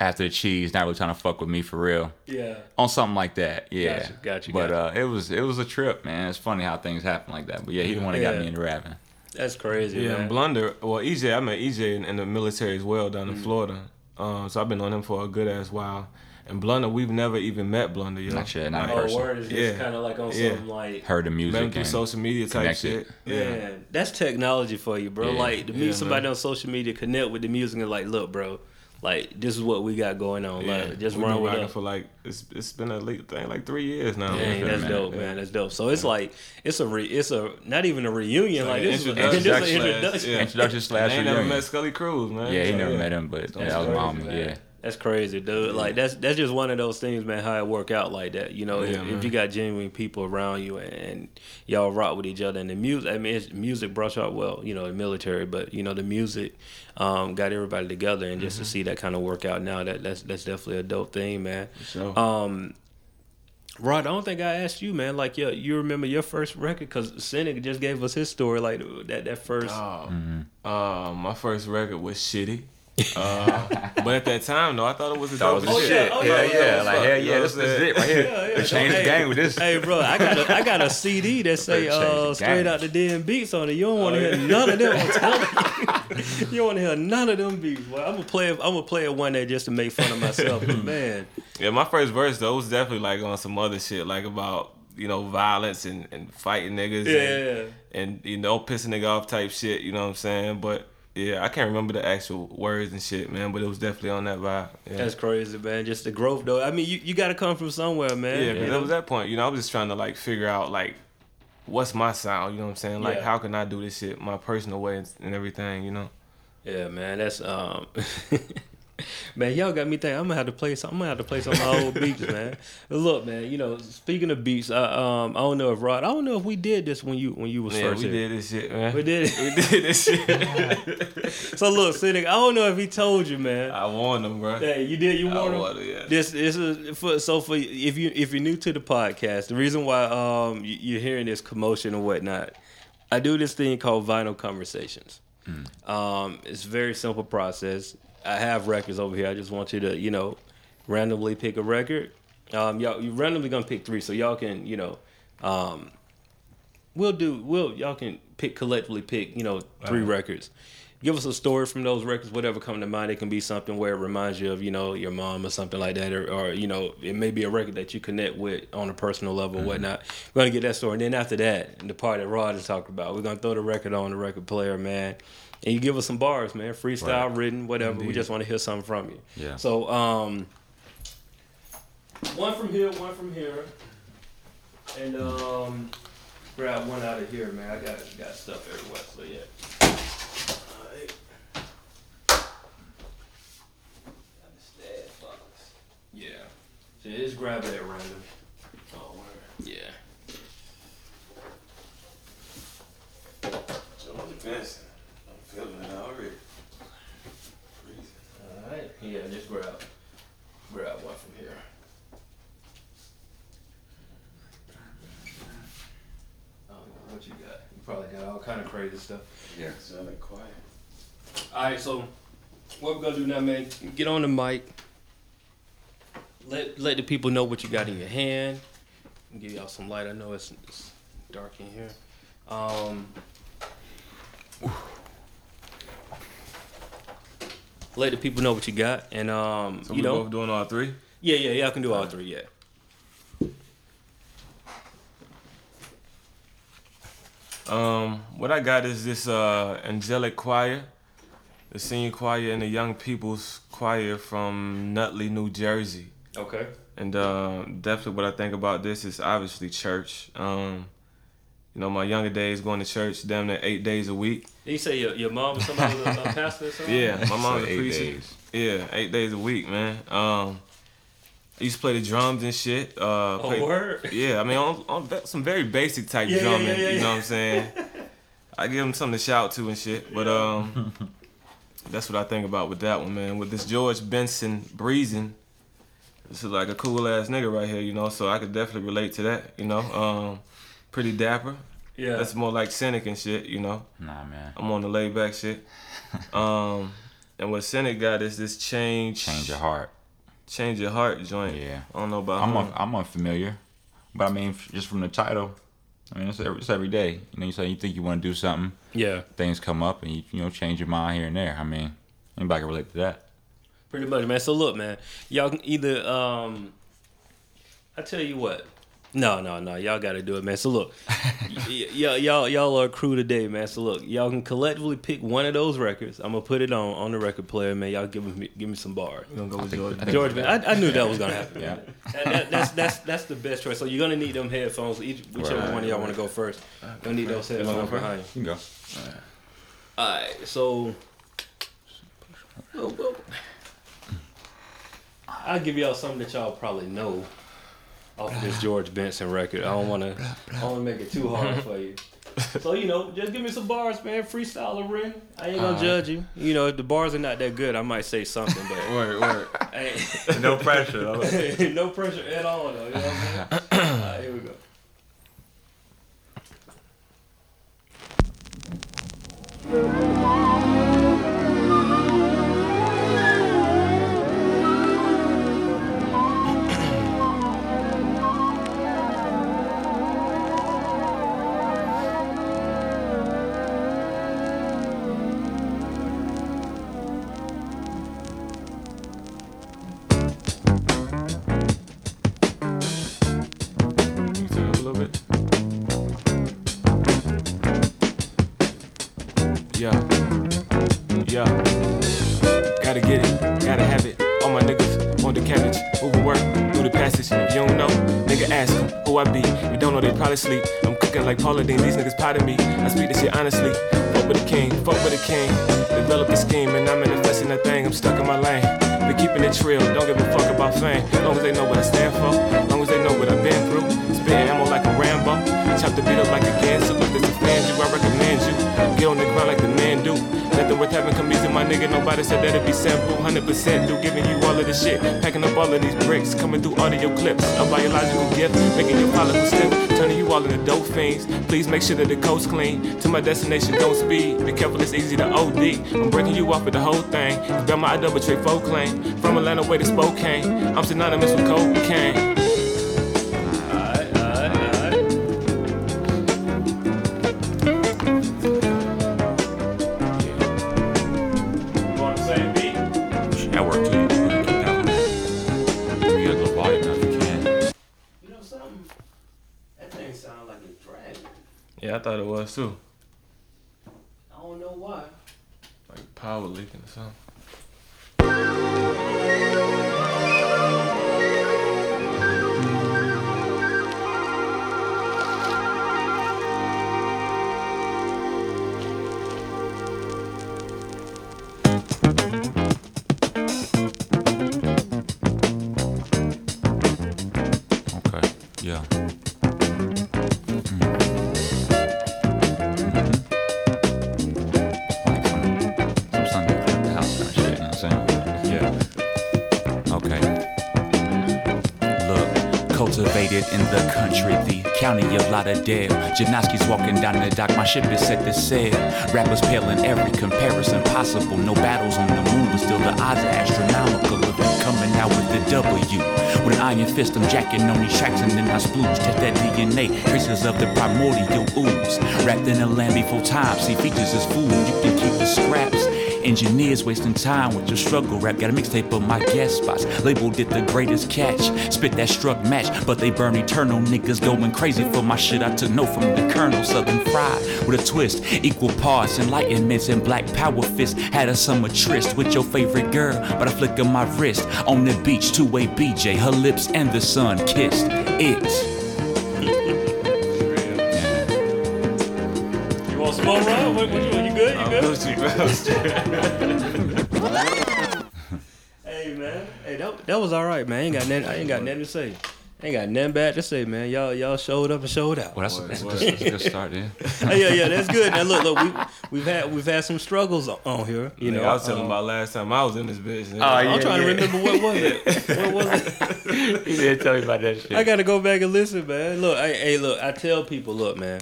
after the cheese, not really trying to fuck with me for real.
Yeah.
On something like that, yeah.
Gotcha, gotcha,
But
gotcha.
uh, it was it was a trip, man. It's funny how things happen like that. But yeah, he the one that got me into rapping.
That's crazy,
Yeah,
man.
and Blunder. Well, EJ, I met EJ in, in the military as well down in Florida. Um, so I've been on him for a good ass while. And Blunder, we've never even met Blunder, yo.
Not yet, not in
oh,
person.
word is
Yeah.
kind of like on
Yeah.
some like.
Heard the
Met him
music
through social media type
connected.
shit. Yeah.
Man, that's technology for you, bro.
Yeah.
Like to meet
Yeah,
somebody
man.
on social media, connect with the music, and like, look, bro, like this is what we got going on.
Yeah,
Like, just
We've
run
been
with
rocking
us.
for like it's it's been a late thing like three years now.
Dang, that's
man.
dope, man. That's dope. So it's like it's a re, it's a not even a reunion. Like,
Like
this, is a,
introduction
this is an
slash-
introduction.
yeah.
Introduction slash
I ain't never met Scully Cruz, man.
Yeah, he
So,
never met him, but that was my homie. Yeah.
That's crazy, dude. Like that's that's just one of those things, man. How it work out like that, you know.
Yeah,
if, if you got genuine people around you and y'all rock with each other, and the music, I mean, it's, music brought y'all well, you know, the military, but you know, the music um, got everybody together, and
Mm-hmm.
just to see that kind of work out now, that that's that's definitely a dope thing, man.
sure.
Um, Rod, I don't think I asked you, man. Like, yeah, you remember your first record? Because Synik just gave us his story, like that that first.
Oh,
Mm-hmm.
uh, my first record was shitty. Uh, but at that time, though, I thought it was a
was
Oh,
shit.
yeah. Oh,
yeah,
yeah.
yeah. Like, hell yeah, this is it right here.
Yeah, yeah.
They changed the
Hey,
game with this.
Hey, bro, I got a, I got a CD that say uh, straight out the den beats on it. You don't want to
Oh,
hear none of them. You, you don't want to hear none of them beats. Well, I'm gonna play. I'm gonna play it one day just to make fun of myself. But man,
Yeah, my first verse though was definitely like on some other shit, like about you know violence and, and fighting niggas.
yeah,
And, and you know pissing nigga off type shit. You know what I'm saying? But yeah, I can't remember the actual words and shit, man. But it was definitely on that vibe. Yeah.
that's crazy, man. Just the growth, though. I mean, you, you got to come from somewhere, man.
Yeah, because
know?
it was that point. You know, I was just trying to like figure out like what's my sound. You know what I'm saying? Like
Yeah.
how can I do this shit my personal way and, and everything. You know?
Yeah, man, that's um, man, y'all got me thinking. I'm gonna have to play some. I'm gonna have to play some of my old beats, man. Look, man, you know, speaking of beats, I, um, I don't know if Rod, I don't know if we did this when you when you was
Yeah,
first
we
here.
did this shit, man.
We did. It.
we did this shit.
so look, Synik, I don't know if he told you, man.
I warned him, bro.
Hey, you did. You
I
warned him.
yeah.
This this is for so for if you if you're new to the podcast, the reason why um you- you're hearing this commotion and whatnot, I do this thing called vinyl conversations. Um, it's a very simple process. I have records over here. I just want you to you know randomly pick a record. Um, y'all you randomly gonna pick three, so y'all can you know um we'll do we'll y'all can pick collectively pick you know 3 records give us a story from those records whatever come to mind. It can be something where it reminds you of you know your mom or something like that or, or you know it may be a record that you connect with on a personal level or whatnot. We're gonna get that story. And then after that the part that rod is talking about we're gonna throw the record on the record player man. And you give us some bars man. Freestyle
Right.
written whatever. We just want to hear something from you.
Yeah.
so um one from here one from here. And um grab one out of here, man. I got got stuff everywhere, so yeah. Alright. Understand, fuckers. Yeah. So just grab it at random. Oh, word. Yeah.
I'm feeling it already.
Alright. Yeah, just grab grab one from here. I don't know what you got. You probably got all kind of crazy stuff.
Yeah.
Sounded quiet.
All right, so what we're gonna do now, man? Get on the mic. Let let the people know what you got in your hand. Give y'all some light. I know it's, it's dark in here. Um, let the people know what you got, and um,
So
you
we
know,
both doing all three?
Yeah, yeah, y'all can do all three. Yeah.
Um, what I got is this uh, angelic choir, the senior choir and the young people's choir from Nutley, New Jersey.
Okay.
And uh, definitely what I think about this is obviously church. Um, you know, my younger days going to church damn near eight days a week.
You say your, your mom was somebody was a, a pastor or something?
Yeah, my mom's
So
a
eight
preacher.
days.
Yeah, eight days a week, man. Um, I used to play the drums and shit. Uh,
Oh,
play-
word?
Yeah, I mean, on, on some very basic type
Yeah, yeah,
drumming.
yeah, yeah,
you
yeah.
know what I'm saying? I give them something to shout to and shit. But um, that's what I think about with that one, man. With this George Benson breezing, this is like a cool ass nigga right here, you know. So I could definitely relate to that, you know. Um, pretty dapper.
Yeah.
That's more like Synik and shit, you know.
Nah, man.
I'm on the laid back shit. Um, and what Synik got is this change,
Change your heart.
change your heart joint.
Yeah.
I don't know about
I'm
him.
un- I'm unfamiliar, but I mean, just from the title, I mean, it's every, it's every day. You know, you say you think you want to do something,
yeah.
things come up, and you you know change your mind here and there. I mean, anybody can relate to that.
Pretty much, man. So look, man, y'all can either um I tell you what. No, no, no. Y'all got to do it, man. So look, y- y- y'all, y'all, y'all are a crew today, man. So look, y'all can collectively pick one of those records. I'm gonna put it on on the record player, man. Y'all give me give me some bars.
You gonna go with George?
I
George, man, I, I knew that was gonna happen.
Yeah.
That, that, that's that's that's the best choice. So you're gonna need them headphones. Each whichever
Right,
one of y'all want to go first. You're gonna need those headphones
go
behind you.
You can go.
All right, so well, well, I'll give y'all something that y'all probably know off of this George Benson record. I don't want to, I don't want to make it too hard for you. So you know, just give me some bars, man. Freestyle a ring. I ain't gonna
Alright.
judge you. You know, if the bars are not that good, I might say something, but
Word, word.
hey,
no pressure.
no pressure at all, though. You know what I'm saying? All right, here we go.
You sleep. I'm cooking like Paula Deen, these niggas pot of me. I speak this shit honestly. Fuck with the king, fuck with the king. Develop a scheme and I'm manifesting that thing. I'm stuck in my lane. Been keeping it real, don't give a fuck about fame. Long as they know what I stand for, long as they know what I've been through. Spitting ammo like a Rambo, chop the beat up like a Ginsu. If this offends you, I recommend like the man do. Nothing worth having come easy, my nigga. Nobody said that it'd be simple. 100% do giving you all of the shit. Packing up all of these bricks, coming through audio clips. A biological gift, making your follicles stiff. Turning you all into dope fiends. Please make sure that the coast clean. To my destination, don't speed. Be careful, it's easy to OD. I'm breaking you off with the whole thing. Got my I double trade folk claim. From Atlanta way to Spokane. I'm synonymous with cocaine.
Work too. You can keep that one. Get a little volume if you can.
You know something? That thing sounds like it's dragging.
Yeah, I thought it was too.
I don't know why.
Like power leaking or something.
Look, cultivated in the country, the county of Lauderdale. Janoski's walking down the dock, my ship is set to sail. Rappers pale in every comparison possible. No battles on the moon, but still the odds are astronomical of them coming out with the W. With an iron fist, I'm jacking on these tracks and then I splooge. Test that DNA, traces of the primordial ooze. Wrapped in a land before time, see features as food. You can keep the scraps. Engineers wasting time with your struggle rap. Got a mixtape of my guest spots. Label did the greatest catch. Spit that struck match, but they burn eternal. Niggas going crazy for my shit. I took no from the Colonel. Southern fried with a twist. Equal parts, enlightenments, and black power fist. Had a summer tryst with your favorite girl, but I flick of my wrist. On the beach, two way BJ. Her lips and the sun kissed. It.
Hey man, hey that, that was all right, man. I ain't got nothing, I ain't got nothing to say. I ain't got nothing bad to say, man. Y'all y'all showed up and showed out.
Well, that's,
Boy,
that's,
boy.
that's, that's a good start, then.
Hey, yeah, yeah, that's good. Now look, look, we we've had we've had some struggles on- on here. You
You
know,
know, I was telling
um,
about last time I was in this bitch. nigga.
Oh, yeah.
I'm trying to remember what was it. What was it?
You didn't tell me about that shit.
I gotta go back and listen, man. Look, hey, hey, look, I tell people, look, man,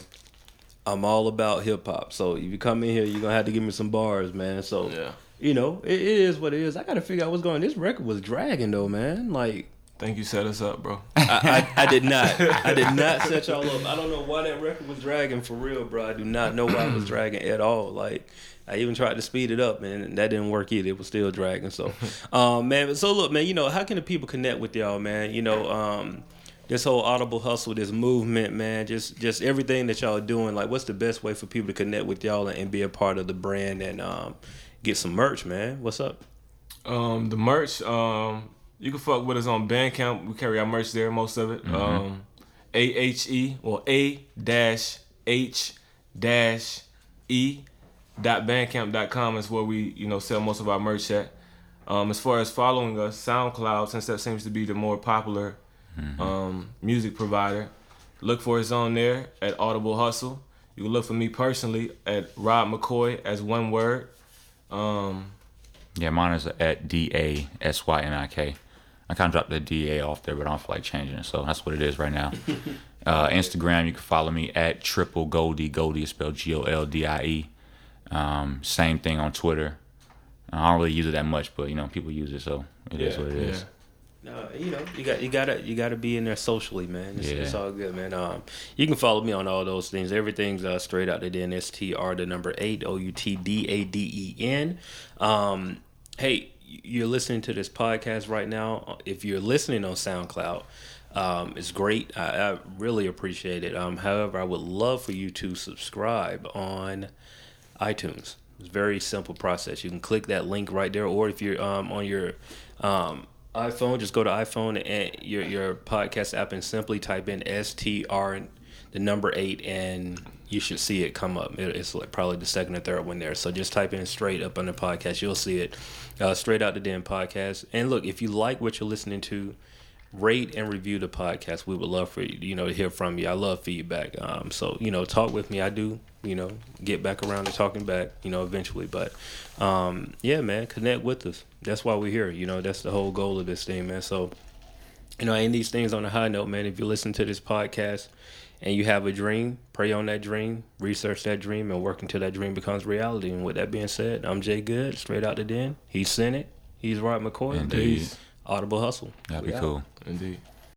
I'm all about hip hop. So if you come in here, you're gonna have to give me some bars, man. So
Yeah.
you know, it, it is what it is. I gotta figure out what's going. on. This record was dragging though, man. Like
Think you set us up, bro.
I, I, I did not. I did not set y'all up. I don't know why that record was dragging for real, bro. I do not know why it was dragging at all. Like I even tried to speed it up, man, and that didn't work either. It was still dragging. So, um, man. So look, man. You know, how can the people connect with y'all, man? You know, um, this whole audible hustle, this movement, man. Just just everything that y'all are doing. Like, what's the best way for people to connect with y'all and, and be a part of the brand and um, get some merch, man? What's up?
Um, the merch, um, you can fuck with us on Bandcamp. We carry our merch there, most of it. Um, A H E or A dash H dash E dot bandcamp.com is where we, you know, sell most of our merch at. Um, as far as following us, SoundCloud, since that seems to be the more popular um, music provider, look for us on there at Audible Hustle. You can look for me personally at Rod McCoy as one word. Um,
Yeah, mine is at D A S Y N I K. I kind of dropped the D A off there, but I don't feel like changing it, so that's what it is right now. uh, Instagram, you can follow me at Triple Goldie. Goldie is spelled G O L D I E. Um, same thing on Twitter. I don't really use it that much, but you know people use it, so it is
Yeah,
what it is.
Yeah.
You know, you got you gotta you gotta be in there socially, man. It's, it's all good, man. Um, you can follow me on all those things. Everything's uh, straight out the den. S T R the number eight O U T D A D E N. Um, hey, you're listening to this podcast right now. If you're listening on SoundCloud, um, it's great. I, I really appreciate it. Um, however, I would love for you to subscribe on iTunes. It's a very simple process. You can click that link right there, or if you're um, on your um, iPhone, just go to iPhone and your your podcast app and simply type in STR the number eight, and you should see it come up. It's like probably the second or third one there. So just type in straight up on the podcast, you'll see it. Uh, straight out the den podcast. And look, if you like what you're listening to, rate and review the podcast. We would love for you, you know, to hear from you. I love feedback. Um, so you know, talk with me. I do, you know, get back around to talking back, you know, eventually. But um, yeah, man, connect with us. That's why we're here. You know, that's the whole goal of this thing, man. So you know, and these things on a high note, man. If you listen to this podcast and you have a dream, pray on that dream, research that dream, and work until that dream becomes reality. And with that being said, I'm Jay Good, straight out the den. He's Synik. He's Rod McCoy.
Indeed.
Peace.
Audible Hustle.
That'd be cool.
Indeed.